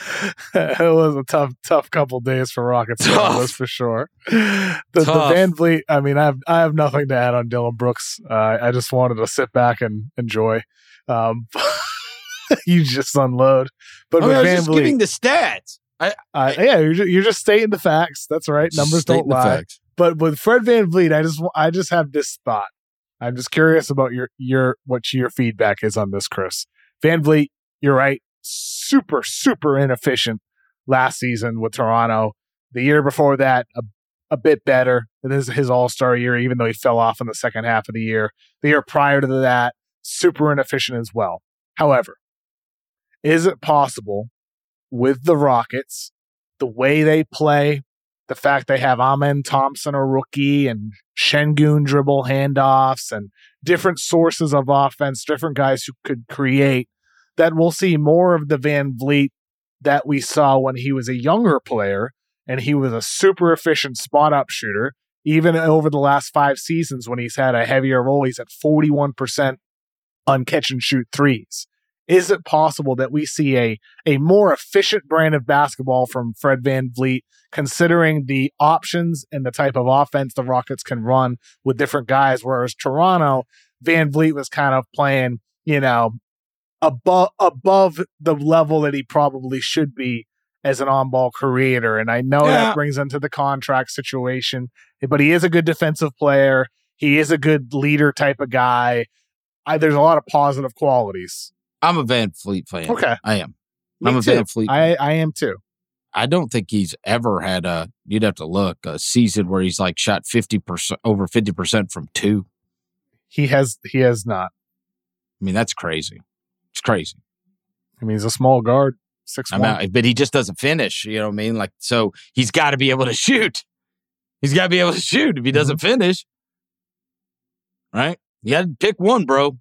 it was a tough, tough couple days for Rockets that's for sure. The, the VanVleet, I mean, I have, I have nothing to add on Dillon Brooks. Uh, I just wanted to sit back and enjoy. Um, you just unload. But I, mean, I was just Vliet, giving the stats. I, uh, yeah, you're just, you're just stating the facts. That's right. Numbers don't lie. But with Fred VanVleet, I just, I just have this thought. I'm just curious about your, your, what your feedback is on this, Chris. VanVleet, you're right. Super, super inefficient last season with Toronto. The year before that, a, a bit better. This is his all star year, even though he fell off in the second half of the year. The year prior to that, super inefficient as well. However, is it possible with the Rockets, the way they play, the fact they have Amen Thompson, a rookie, and Sengun dribble handoffs and different sources of offense, different guys who could create, that we'll see more of the VanVleet that we saw when he was a younger player and he was a super efficient spot up shooter. Even over the last five seasons, when he's had a heavier role, he's at 41% on catch and shoot threes. Is it possible that we see a, a more efficient brand of basketball from Fred VanVleet, considering the options and the type of offense the Rockets can run with different guys? Whereas Toronto, VanVleet was kind of playing, you know, above above the level that he probably should be as an on-ball creator. And I know Yeah. that brings into the contract situation, but he is a good defensive player. He is a good leader type of guy. I, there's a lot of positive qualities. I'm a VanVleet fan. Okay. I am. Me I'm a too. VanVleet. I, I am too. I don't think he's ever had a. You'd have to look a season where he's like shot fifty percent over fifty percent from two. He has he has not. I mean, that's crazy. It's crazy. I mean, he's a small guard, six I'm out, but he just doesn't finish. You know what I mean? Like, so he's got to be able to shoot. He's got to be able to shoot. If he doesn't mm-hmm. finish, right? You got to pick one, bro.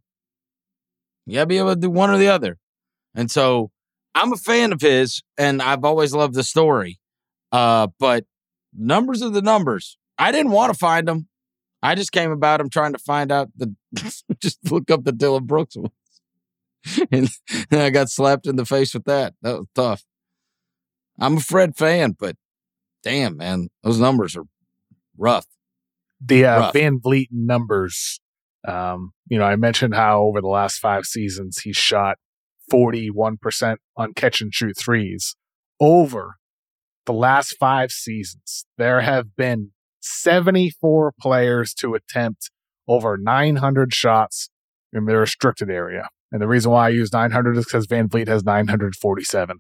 You got to be able to do one or the other. And so I'm a fan of his, and I've always loved the story. Uh, but numbers are the numbers. I didn't want to find them. I just came about him trying to find out the just look up the Dillon Brooks ones. and, and I got slapped in the face with that. That was tough. I'm a Fred fan, but damn, man, those numbers are rough. the uh, Rough. VanVleet numbers. Um, you know, I mentioned how over the last five seasons he shot 41% on catch and shoot threes. Over the last five seasons, there have been 74 players to attempt over 900 shots in the restricted area. And the reason why I use 900 is because VanVleet has 947.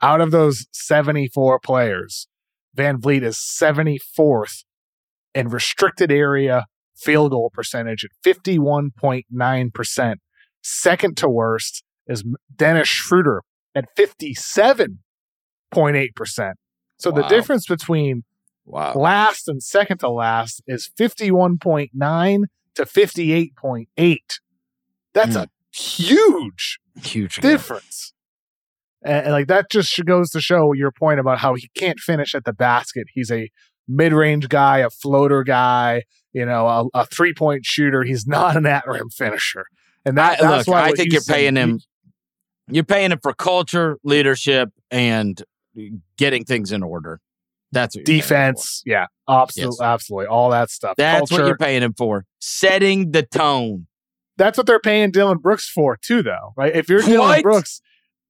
Out of those 74 players, VanVleet is 74th in restricted area field goal percentage at 51.9%. Second to worst is Dennis Schroeder at 57.8%. So the difference between Wow. last and second to last is 51.9 to 58.8. That's Hmm. a huge Huge difference. And, and, like that just goes to show your point about how he can't finish at the basket. He's a mid-range guy, a floater guy, you know, a, a three-point shooter. He's not an at-rim finisher. And that, I, that's look, why I think you're Houston- paying him. You're paying him for culture, leadership, and getting things in order. That's what you're paying him for. defense. Yeah, absolutely, Yes. absolutely, all that stuff. That's Culture. what you're paying him for. Setting the tone. that's what they're paying Dillon Brooks for too, though. Right? If you're Dillon What? Brooks,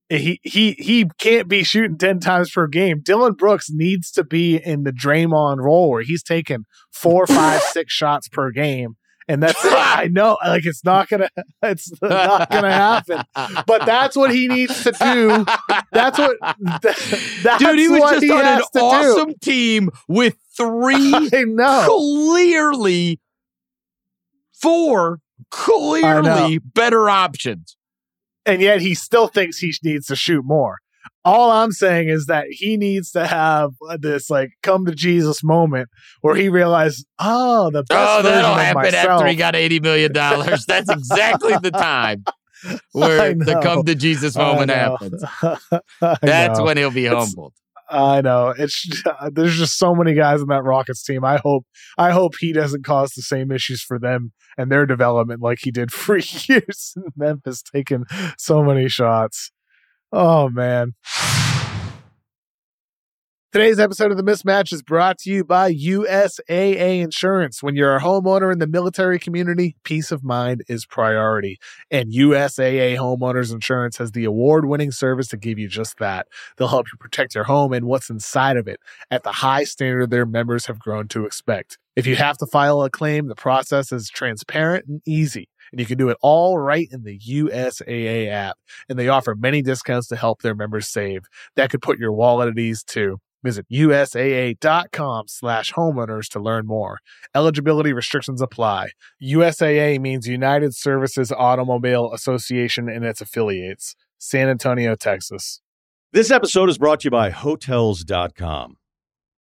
he he he can't be shooting ten times per game. Dillon Brooks needs to be in the Draymond role where he's taking four, five, six shots per game And that's it. I know, like it's not gonna, it's not gonna happen. But that's what he needs to do. That's what, that's Dude, he was what just he on an awesome team with three do. I know. clearly, four clearly better options. And yet he still thinks he needs to shoot more. All I'm saying is that he needs to have this like come to Jesus moment where he realizes, oh, the best Oh, that'll happen myself. after he got $80 million. That's exactly the time where the come to Jesus moment happens. That's when he'll be humbled. I know. It's uh, there's just so many guys in that Rockets team. I hope I hope he doesn't cause the same issues for them and their development like he did for years in Memphis, taking so many shots. Oh man. Today's episode of The Mismatch is brought to you by USAA Insurance. When you're a homeowner in the military community, peace of mind is priority. And USAA Homeowners Insurance has the award winning service to give you just that. They'll help you protect your home and what's inside of it at the high standard their members have grown to expect. If you have to file a claim, the process is transparent and easy. And you can do it all right in the USAA app. And they offer many discounts to help their members save. That could put your wallet at ease too. Visit USAA.com slash homeowners to learn more. Eligibility restrictions apply. USAA means United Services Automobile Association and its affiliates. San Antonio, Texas. This episode is brought to you by Hotels.com.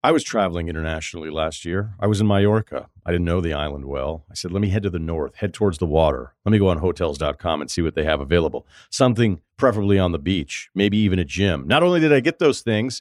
I was traveling internationally last year. I was in Mallorca. I didn't know the island well. I said, let me head to the north, head towards the water. Let me go on Hotels.com and see what they have available. Something preferably on the beach, maybe even a gym. Not only did I get those things,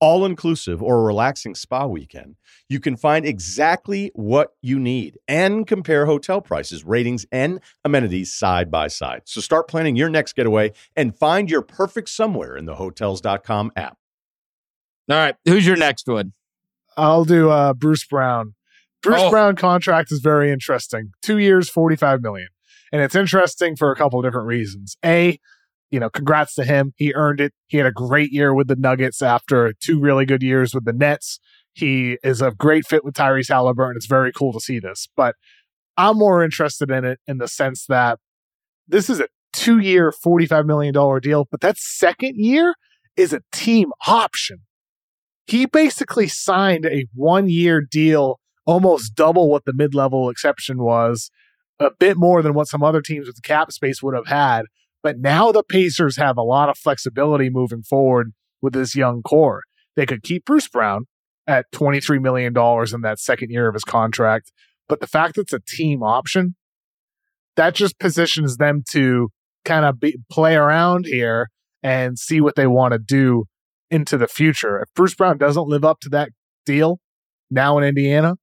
all inclusive or a relaxing spa weekend, you can find exactly what you need and compare hotel prices, ratings, and amenities side by side. So start planning your next getaway and find your perfect somewhere in the hotels.com app. All right. Who's your next one? I'll do uh, Bruce Brown. Bruce Oh. Brown contract is very interesting. Two years, forty-five million, and it's interesting for a couple of different reasons. A, you know, congrats to him. He earned it. He had a great year with the Nuggets after two really good years with the Nets. He is a great fit with Tyrese Halliburton. It's very cool to see this, but I'm more interested in it in the sense that this is a two-year, forty-five million dollar deal, but that second year is a team option he basically signed a one year deal, almost double what the mid level exception was, a bit more than what some other teams with cap space would have had. But now the Pacers have a lot of flexibility moving forward with this young core. They could keep Bruce Brown at $23 million in that second year of his contract. But the fact that it's a team option, that just positions them to kind of be, play around here and see what they want to do into the future. If Bruce Brown doesn't live up to that deal now in Indiana,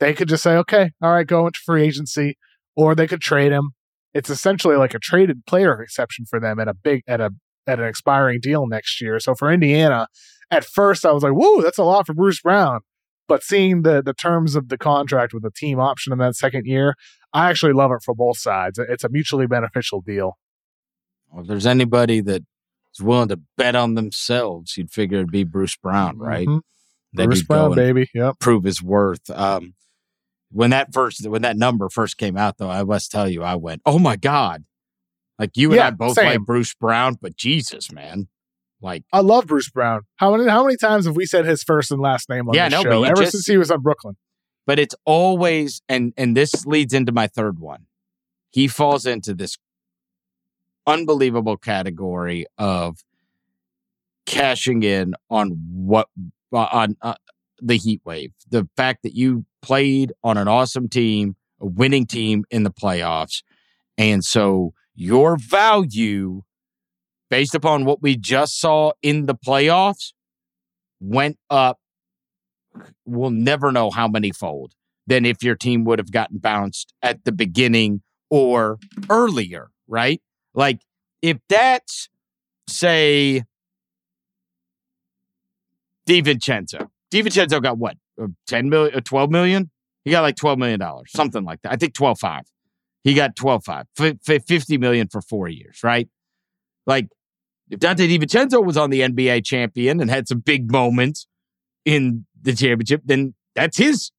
they could just say, okay, all right, go into free agency, or they could trade him. It's essentially like a traded player exception for them at a big at a at an expiring deal next year. So for Indiana, at first I was like, whoa, that's a lot for Bruce Brown. But seeing the the terms of the contract with the team option in that second year, I actually love it for both sides. It's a mutually beneficial deal. Well, if there's anybody that is willing to bet on themselves, you'd figure it'd be Bruce Brown, right? Mhm. Bruce Brown, baby. Yep. prove his worth. Um, when that first, when that number first came out, though, I must tell you, I went, "Oh my god!" Like you and Yeah, I both same. like Bruce Brown, but Jesus, man, like I love Bruce Brown. How many how many times have we said his first and last name on Yeah, this no, show? Ever just- since he was on Brooklyn. but it's always and and this leads into my third one he falls into this unbelievable category of cashing in on what on uh, the heat wave the fact that you played on an awesome team a winning team in the playoffs and so your value based upon what we just saw in the playoffs went up we'll never know how many fold than if your team would have gotten bounced at the beginning or earlier, right? Like if that's say DiVincenzo. DiVincenzo got what? Uh, 10 million, uh, 12 million? He got like 12 million dollars, something like that. I think 12.5. He got 12.5, F- 50 million for four years, right? Like if Donte DiVincenzo was on the NBA champion and had some big moments in the championship, then that's his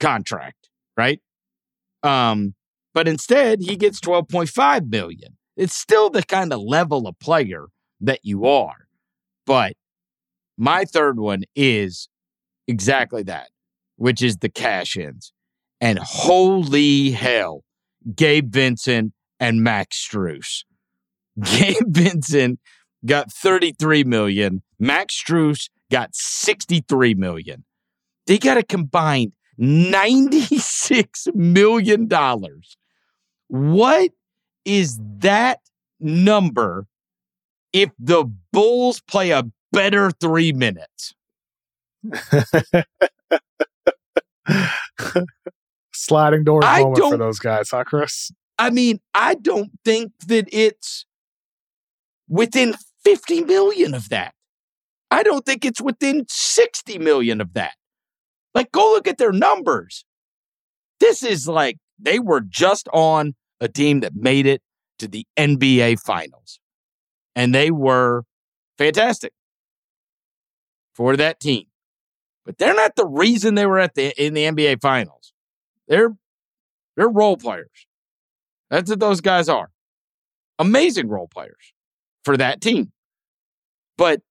contract, right? Um, but instead he gets 12.5 million. It's still the kind of level of player that you are. But my third one is exactly that, which is the cash ins. And holy hell, Gabe Vincent and Max Strus. Gabe Vincent got 33 million. Max Strus got 63 million. They got a combined 96 million dollars. What is that number if the Bulls play a better 3 minutes? Sliding doors I moment for those guys, huh, Chris? I mean, I don't think that it's within 50 million of that. I don't think it's within 60 million of that. Like, go look at their numbers. This is like they were just on a team that made it to the NBA finals. And they were fantastic for that team. But they're not the reason they were at the in the NBA finals. They're they're role players. That's what those guys are. Amazing role players for that team. But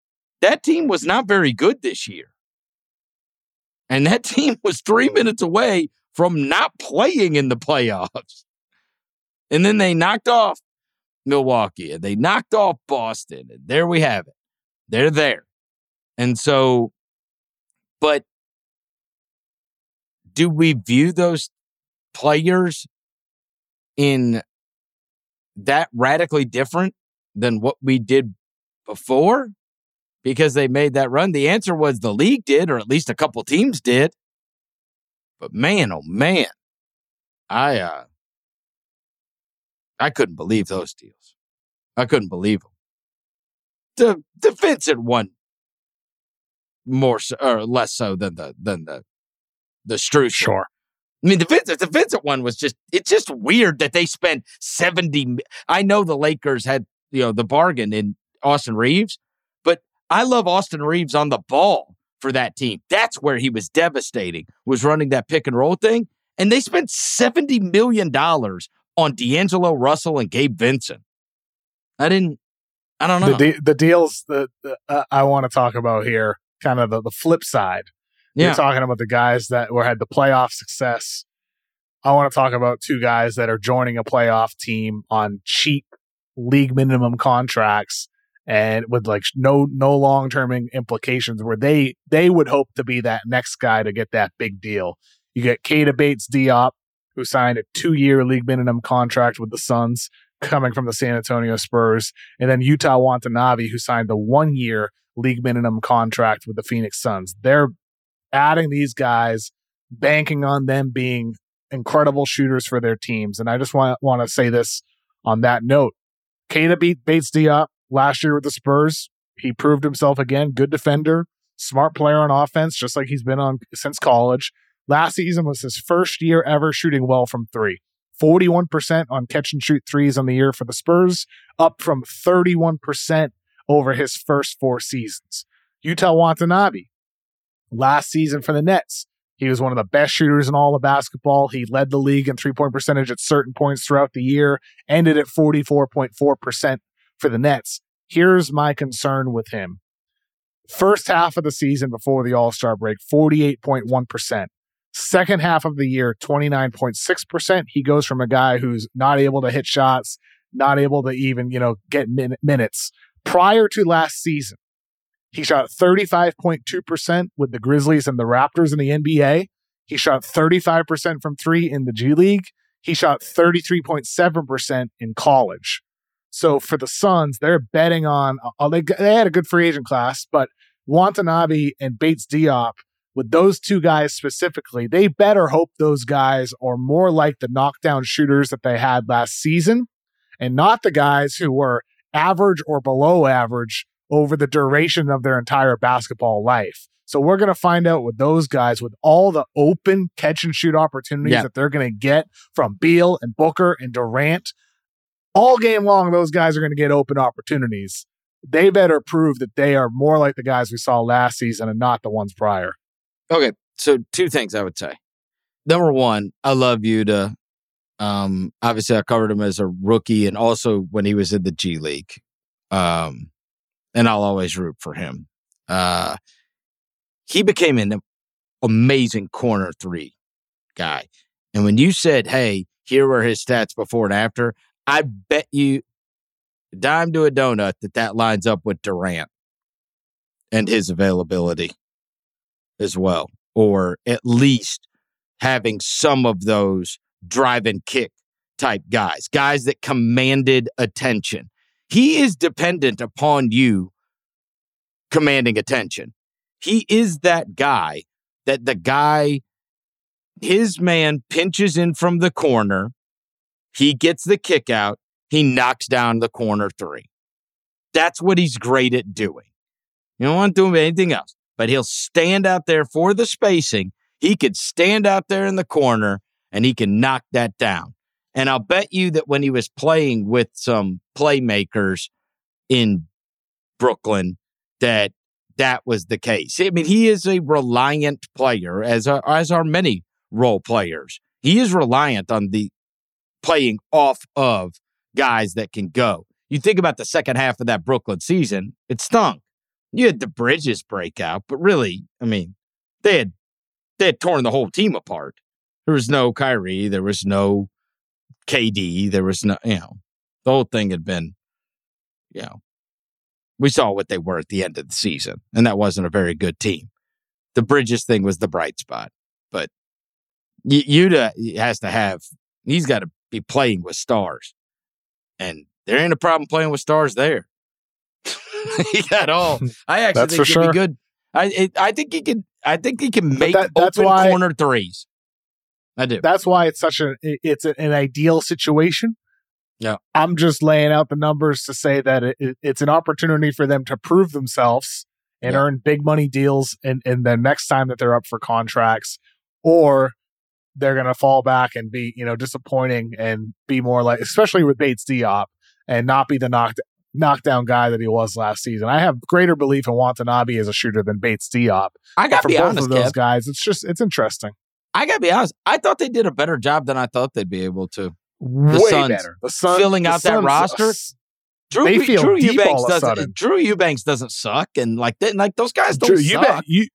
that team was not very good this year. And that team was three minutes away from not playing in the playoffs. And then they knocked off Milwaukee and they knocked off Boston. And there we have it. They're there. And so, but do we view those players in that radically different than what we did before because they made that run? The answer was the league did, or at least a couple teams did. But man, oh man, I uh I couldn't believe those deals. I couldn't believe them. The defense Vincent one more so, or less so than the than the the Strus. Sure. I mean, the Vincent, the Vincent one was just, it's just weird that they spent 70. I know the Lakers had you know, the bargain in Austin Reaves, But I love Austin Reaves on the ball for that team. That's where he was devastating, was running that pick and roll thing. And they spent $70 million on D'Angelo Russell and Gabe Vincent. I didn't, I don't know. The, de- the deals that uh, I want to talk about here, kind of the, the flip side. Yeah. You're talking about the guys that were had the playoff success. I want to talk about two guys that are joining a playoff team on cheap league minimum contracts and with like no no long term implications where they they would hope to be that next guy to get that big deal. You get Keita Bates Diop, who signed a two year league minimum contract with the Suns, coming from the San Antonio Spurs, and then Yuta Watanabe, who signed the one year league minimum contract with the Phoenix Suns. They're adding these guys, banking on them being incredible shooters for their teams. And I just want want to say this on that note. Keita beat Bates Diop last year with the Spurs. He proved himself again. Good defender, smart player on offense, just like he's been on since college. Last season was his first year ever shooting well from three. 41% on catch and shoot threes on the year for the Spurs, up from 31% over his first four seasons. Yuta Watanabe, last season for the Nets, he was one of the best shooters in all of basketball. He led the league in three point percentage at certain points throughout the year, ended at 44.4% for the Nets. Here's my concern with him. First half of the season before the All Star break, 48.1%. Second half of the year, 29.6%. He goes from a guy who's not able to hit shots, not able to even, you know, get min- minutes. Prior to last season, he shot 35.2% with the Grizzlies and the Raptors in the NBA. He shot 35% from three in the G League. He shot 33.7% in college. So for the Suns, they're betting on, uh, they, they had a good free agent class, but Watanabe and Bates Diop, with those two guys specifically, they better hope those guys are more like the knockdown shooters that they had last season and not the guys who were average or below average over the duration of their entire basketball life. So we're going to find out with those guys with all the open catch and shoot opportunities Yeah. that they're going to get from Beal and Booker and Durant. All game long, those guys are going to get open opportunities. They better prove that they are more like the guys we saw last season and not the ones prior. Okay, so two things I would say. Number one, I love Yuta. Um, obviously, I covered him as a rookie, and also when he was in the G League. Um, and I'll always root for him. Uh, he became an amazing corner three guy, and when you said, "Hey, here were his stats before and after," I bet you dime to a donut that that lines up with Durant and his availability as well, or at least having some of those drive and kick type guys, guys that commanded attention. He is dependent upon you commanding attention. He is that guy that the guy, his man pinches in from the corner, he gets the kick out, he knocks down the corner three. That's what he's great at doing. You don't want to do anything else, but he'll stand out there for the spacing. He could stand out there in the corner and he can knock that down. And I'll bet you that when he was playing with some playmakers in Brooklyn, that that was the case. I mean, he is a reliant player, as are, as are many role players. He is reliant on the playing off of guys that can go. You think about the second half of that Brooklyn season, it stunk. You had the Bridges breakout, but really, I mean, they had they had torn the whole team apart. There was no Kyrie, there was no KD, there was no, you know, the whole thing had been, you know, we saw what they were at the end of the season, and that wasn't a very good team. The Bridges thing was the bright spot, but Y- Yuta has to have, he's got to be playing with stars, and there ain't a problem playing with stars there. he got all. I actually That's think he'd sure. be good. I it, I think he can. I think he can make that- open why- corner threes. I do. That's why it's such a it's an ideal situation. Yeah. I'm just laying out the numbers to say that it, it- it's an opportunity for them to prove themselves and Yeah. earn big money deals and and the next time that they're up for contracts or they're going to fall back and be, you know, disappointing and be more like especially with Bates Diop and not be the knocked knockdown guy that he was last season. I have greater belief in Watanabe as a shooter than Bates Diop. I gotta be both honest, of those Kev. guys, it's just it's interesting. I gotta be honest. I thought they did a better job than I thought they'd be able to. Way Suns better. The Suns filling the out that Suns- uh, roster? Drew, They feel Drew deep Eubanks all doesn't. sudden. Drew Eubanks doesn't suck, and like that, like those guys don't Drew, suck. Eubank, Eu-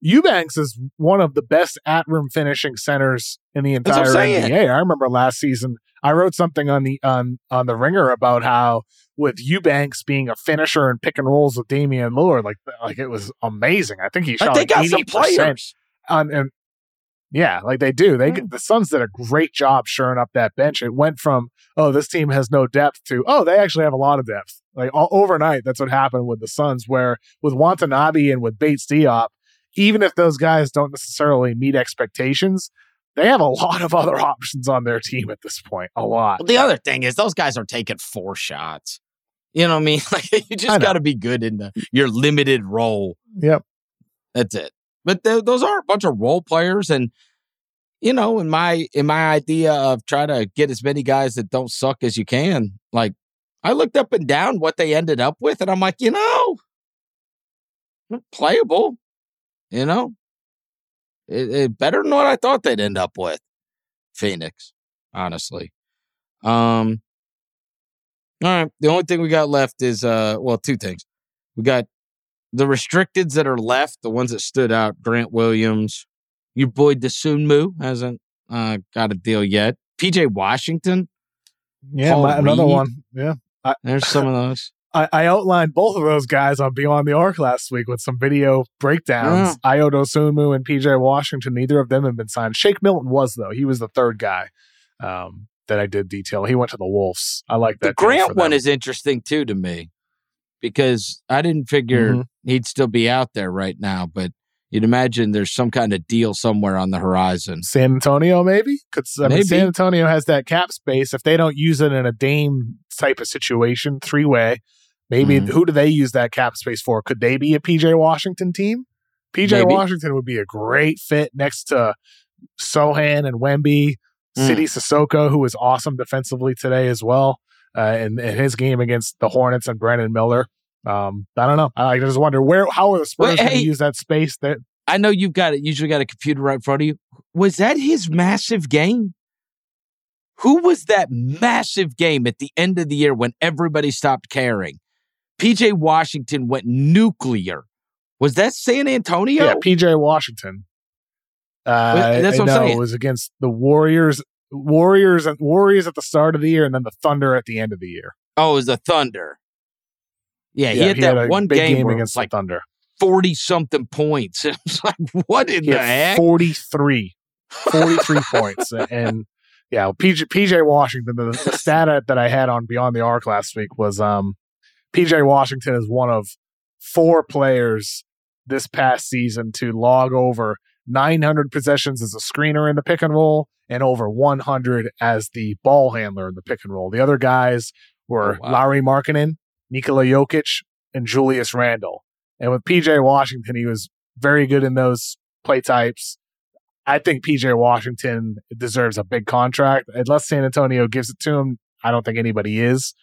Eubanks is one of the best at room finishing centers in the entire NBA. I remember last season I wrote something on the on on the Ringer about how with Eubanks being a finisher and pick and rolls with Damian Lillard, like like it was amazing. I think he shot Like, they like got eighty some percent players. on and yeah, like they do. They Mm. the Suns did a great job shoring up that bench. It went from oh this team has no depth to oh they actually have a lot of depth. Like all, overnight, that's what happened with the Suns. Where with Watanabe and with Bates Diop, even if those guys don't necessarily meet expectations, they have a lot of other options on their team at this point. A lot. Well, the other thing is those guys are taking four shots. You know what I mean? Like you just got to be good in the, your limited role. Yep. That's it. But th- those are a bunch of role players, and you know, in my in my idea of trying to get as many guys that don't suck as you can, like I looked up and down what they ended up with, and I'm like, you know, playable. You know, it, it better than what I thought they'd end up with. Phoenix, honestly. Um. All right. The only thing we got left is uh well, two things. We got the restricteds that are left, the ones that stood out, Grant Williams, your boy Dosunmu hasn't uh got a deal yet. PJ Washington, Yeah, my- another one. Yeah. there's some of those. I, I outlined both of those guys on Beyond the Arc last week with some video breakdowns. Ayo Dosunmu and PJ Washington, neither of them have been signed. Shake Milton was, though. He was the third guy um, that I did detail. He went to the Wolves. I like that. The Grant one is interesting too to me because I didn't figure Mhm. he'd still be out there right now, but you'd imagine there's some kind of deal somewhere on the horizon. San Antonio, maybe? Because I mean, Maybe. San Antonio has that cap space. If they don't use it in a Dame type of situation, three way, Maybe Mhm. who do they use that cap space for? Could they be a PJ Washington team? PJ Maybe. Washington would be a great fit next to Sochan and Wemby, Mm. Sidy Cissoko, who was awesome defensively today as well, uh, in, in his game against the Hornets and Brandon Miller. Um, I don't know. I just wonder where how are the Spurs going to hey. use that space? That I know you've got it. Usually got a computer right in front of you. Was that his massive game? Who was that massive game at the end of the year when everybody stopped caring? PJ Washington went nuclear. Was that San Antonio? yeah, PJ Washington. Uh, that's what I'm saying. It was against the Warriors, Warriors, and Warriors at the start of the year, and then the Thunder at the end of the year. oh, it was the Thunder. Yeah, he had he that a one game, where against like the Thunder. 40 something points. It was like, what in He the had heck? 43, 43 points. And yeah, PJ, PJ Washington, the, the stat that I had on Beyond the Arc last week was um, PJ Washington is one of four players this past season to log over 900 possessions as a screener in the pick and roll and over 100 as the ball handler in the pick and roll. The other guys were Oh, wow. Larry Markkanen, Nikola Jokic, and Julius Randle. And with PJ Washington, he was very good in those play types. I think PJ Washington deserves a big contract. Unless San Antonio gives it to him, I don't think anybody is.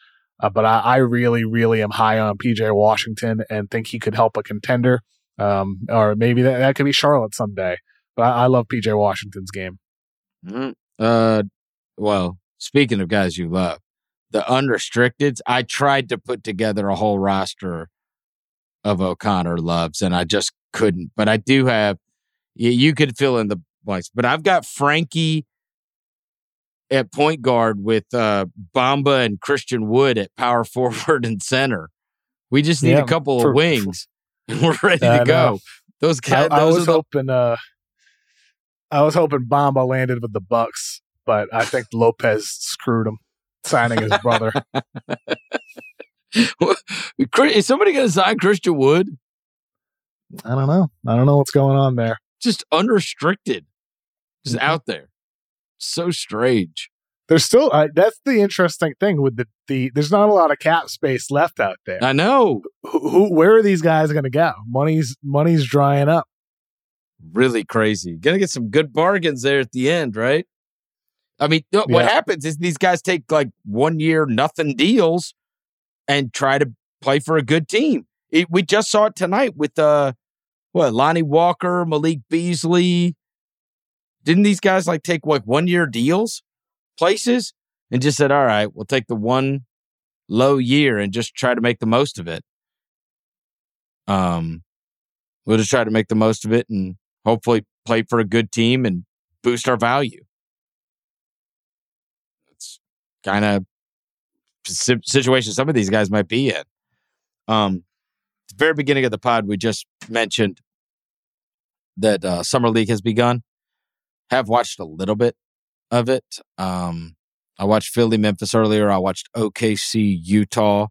Uh, but I, I really, really am high on PJ Washington and think he could help a contender. Um, or maybe that, that could be Charlotte someday. But I, I love PJ Washington's game. Mhm. Uh, well, speaking of guys you love, the unrestricteds, I tried to put together a whole roster of O'Connor loves, and I just couldn't. But I do have, you, you could fill in the blanks. But I've got Frankie at point guard with uh, Bamba and Christian Wood at power forward and center. We just need Yeah, a couple for- of wings, and we're ready I to know. go. Those I, guys, I was the hoping, uh, I was hoping Bamba landed with the Bucks, but I think Lopez screwed him signing his brother. Is somebody going to sign Christian Wood? I don't know. I don't know what's going on there. Just unrestricted, just Mhm. out there. So strange. There's still uh, that's the interesting thing with the the. There's not a lot of cap space left out there. I know. who, who where are these guys going to go? Money's money's drying up. Really crazy. Gonna get some good bargains there at the end, right? I mean, what Yeah. happens is these guys take like one year nothing deals and try to play for a good team. It, we just saw it tonight with uh, what Lonnie Walker, Malik Beasley. Didn't these guys like take like one year deals, places, and just said, "All right, we'll take the one low year and just try to make the most of it." Um, we'll just try to make the most of it and hopefully play for a good team and boost our value. It's kind of situation some of these guys might be in. Um, the very beginning of the pod, we just mentioned that uh, summer league has begun. Have watched a little bit of it. Um, I watched Philly, Memphis earlier. I watched OKC, Utah.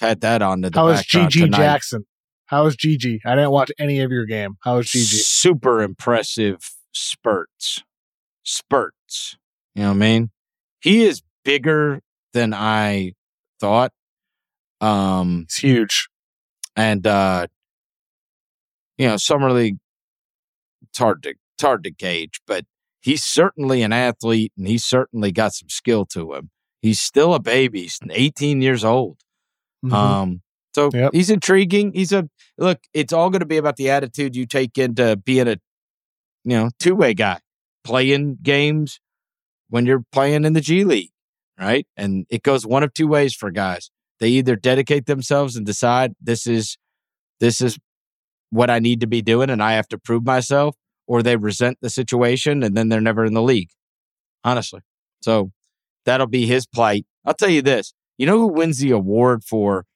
Had that on to the How is GG. Jackson? How is GG? I didn't watch any of your game. How is GG? super impressive spurts. Spurts. You know what I mean? He is bigger than I thought. Um It's huge. and uh you know, summer league it's hard to it's hard to gauge, but he's certainly an athlete and he's certainly got some skill to him. He's still a baby, he's 18 years old. Mhm. Um, so Yep. he's intriguing. He's a look. It's all going to be about the attitude you take into being a, you know, two way guy, playing games when you're playing in the G League, right? And it goes one of two ways for guys. They either dedicate themselves and decide this is this is what I need to be doing, and I have to prove myself, or they resent the situation and then they're never in the league. Honestly, so that'll be his plight. I'll tell you this. You know who wins the award for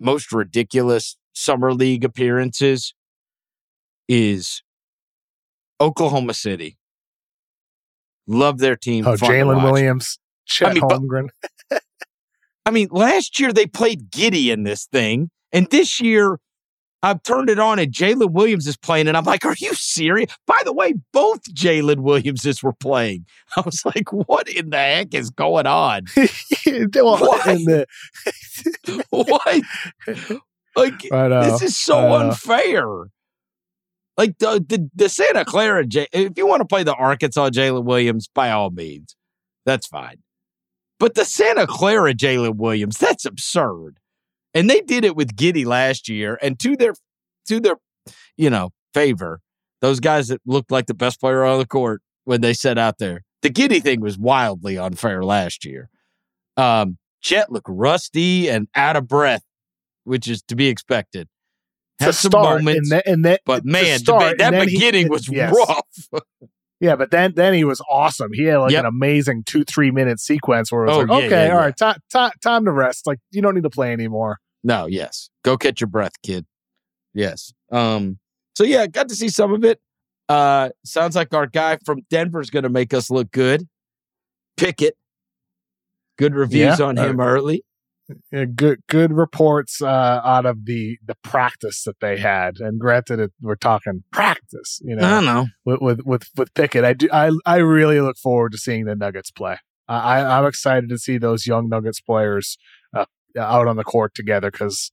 most ridiculous summer league appearances is Oklahoma City. Love their team. oh, Jalen. Williams, Chet mean, but- Holmgren. I mean, last year they played Giddey in this thing, and this year I've turned it on and Jalen Williams is playing, and I'm like, "Are you serious?" By the way, both Jalen Williamses were playing. I was like, "What in the heck is going on? What? in the- what? Like know. this is so unfair." Like the, the the Santa Clara, J- if you want to play the Arkansas Jalen Williams, by all means, that's fine. But the Santa Clara Jalen Williams, that's absurd. And they did it with Giddey last year, and to their to their you know favor, those guys that looked like the best player on the court when they set out there. The Giddey thing was wildly unfair last year. Um, Chet looked rusty and out of breath, which is to be expected. Had some start, moments, and and but man, start, that then he- beginning was yes. rough. Yeah, but then then he was awesome. He had like Yep. an amazing two three minute sequence where it was Oh, like, yeah, okay, yeah, all yeah. right, ti- ti- time to rest. Like you don't need to play anymore. No, yes. Go catch your breath, kid. Yes. Um, so yeah, got to see some of it. Uh sounds like our guy from Denver's gonna make us look good. Pickett. Good reviews Yeah, on uh, him early. Yeah, good good reports uh, out of the the practice that they had. And granted, it, we're talking practice, you know, I don't know. with, with with with Pickett. I do I I really look forward to seeing the Nuggets play. I I'm excited to see those young Nuggets players uh, out on the court together because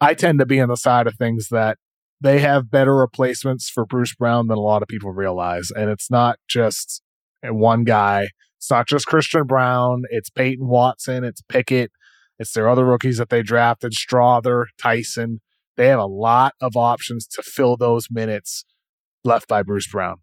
I tend to be on the side of things that they have better replacements for Bruce Brown than a lot of people realize, and it's not just one guy. It's not just Christian Braun. It's Peyton Watson. It's Pickett. It's their other rookies that they drafted, Strawther, Tyson. They have a lot of options to fill those minutes left by Bruce Brown.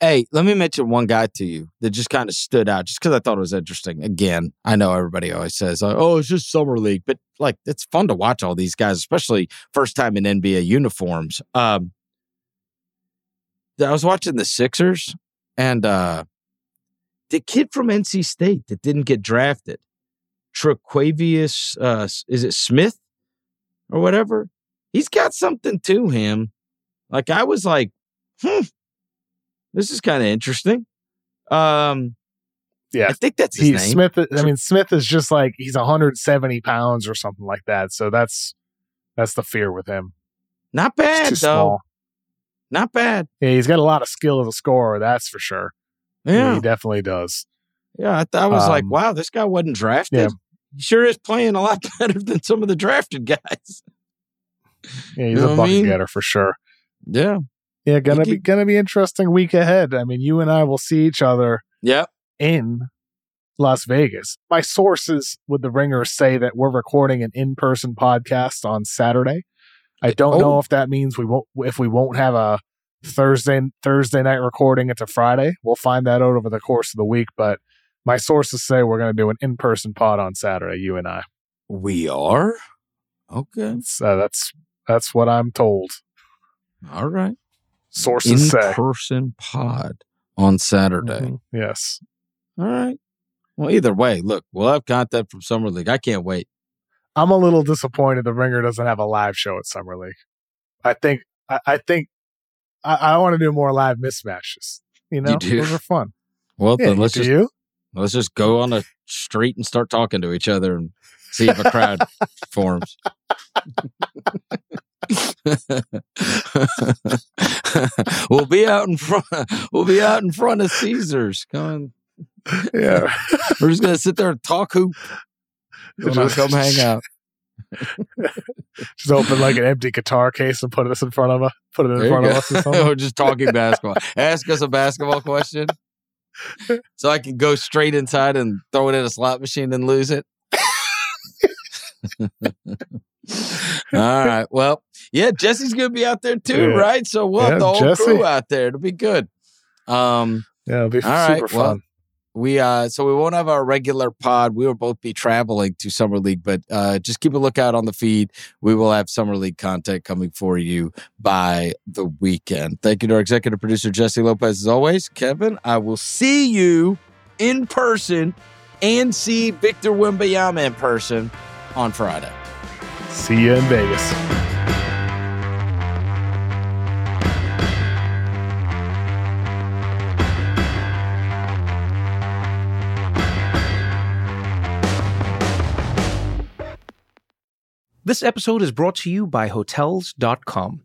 Hey, let me mention one guy to you that just kind of stood out just because I thought it was interesting. Again, I know everybody always says, oh, it's just summer league, but like it's fun to watch all these guys, especially first time in NBA uniforms. Um, I was watching the Sixers and uh, the kid from NC State that didn't get drafted, Terquavion, uh, is it Smith or whatever? He's got something to him. Like I was like, hmm, this is kind of interesting. Um, Yeah. I think that's his He, name. Smith, I mean, Smith is just like he's 170 pounds or something like that. So that's that's the fear with him. Not bad though. small. Not bad. Yeah, he's got a lot of skill as a scorer, that's for sure. Yeah, he definitely does. yeah. I, th- I was like, Um, wow, this guy wasn't drafted. yeah. He sure is playing a lot better than some of the drafted guys. Yeah, he's know a what I bucket mean? getter for sure. Yeah. Yeah, gonna be gonna be interesting week ahead. I mean, you and I will see each other Yep. in Las Vegas. My sources with the Ringer say that we're recording an in-person podcast on Saturday. I don't know Oh. if that means we won't if we won't have a Thursday Thursday night recording. It's a Friday. We'll find that out over the course of the week. But my sources say we're going to do an in-person pod on Saturday. You and I. We are. Okay. So that's that's what I'm told. All right. Sources In say. person pod on Saturday. Mhm. Yes. All right. Well, either way, look, we'll have content from Summer League. I can't wait. I'm a little disappointed the Ringer doesn't have a live show at Summer League. I think I, I think I, I want to do more live mismatches. You know, do? those are fun. Well, Yeah, then let's just you? let's just go on a street and start talking to each other and see if a crowd forms. we'll be out in front. We'll be out in front of Caesars. Come on. Yeah. We're just gonna sit there and talk hoop. When I Just- come hang out. Just open like an empty guitar case and put this in front of us. Put it in There front of go. us or something. We're just talking basketball. Ask us a basketball question, so I can go straight inside and throw it in a slot machine and lose it. All right. Well, yeah, Jessie's gonna be out there too, Yeah. right? So we'll Yeah, have the whole Jesse. crew out there. It'll be good. Um, Yeah, it'll be All right, super well, fun. we uh so we won't have our regular pod. We will both be traveling to Summer League, but uh just keep a lookout on the feed. We will have Summer League content coming for you by the weekend. Thank you to our executive producer Jessie Lopez as always. Kevin, I will see you in person and see Victor Wembanyama in person on Friday. See you in Vegas. This episode is brought to you by Hotels.com.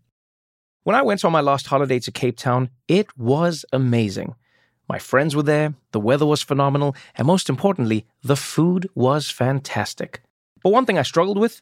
When I went on my last holiday to Cape Town, it was amazing. My friends were there, the weather was phenomenal, and most importantly, the food was fantastic. But one thing I struggled with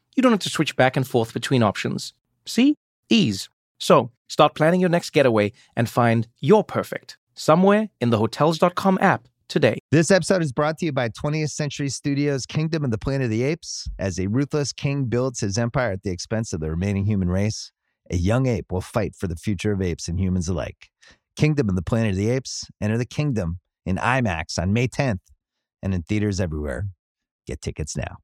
you don't have to switch back and forth between options. See? Ease. So start planning your next getaway and find your perfect somewhere in the Hotels.com app today. This episode is brought to you by 20th Century Studios' Kingdom of the Planet of the Apes. As a ruthless king builds his empire at the expense of the remaining human race, a young ape will fight for the future of apes and humans alike. Kingdom of the Planet of the Apes. Enter the kingdom in IMAX on May 10th and in theaters everywhere. Get tickets now.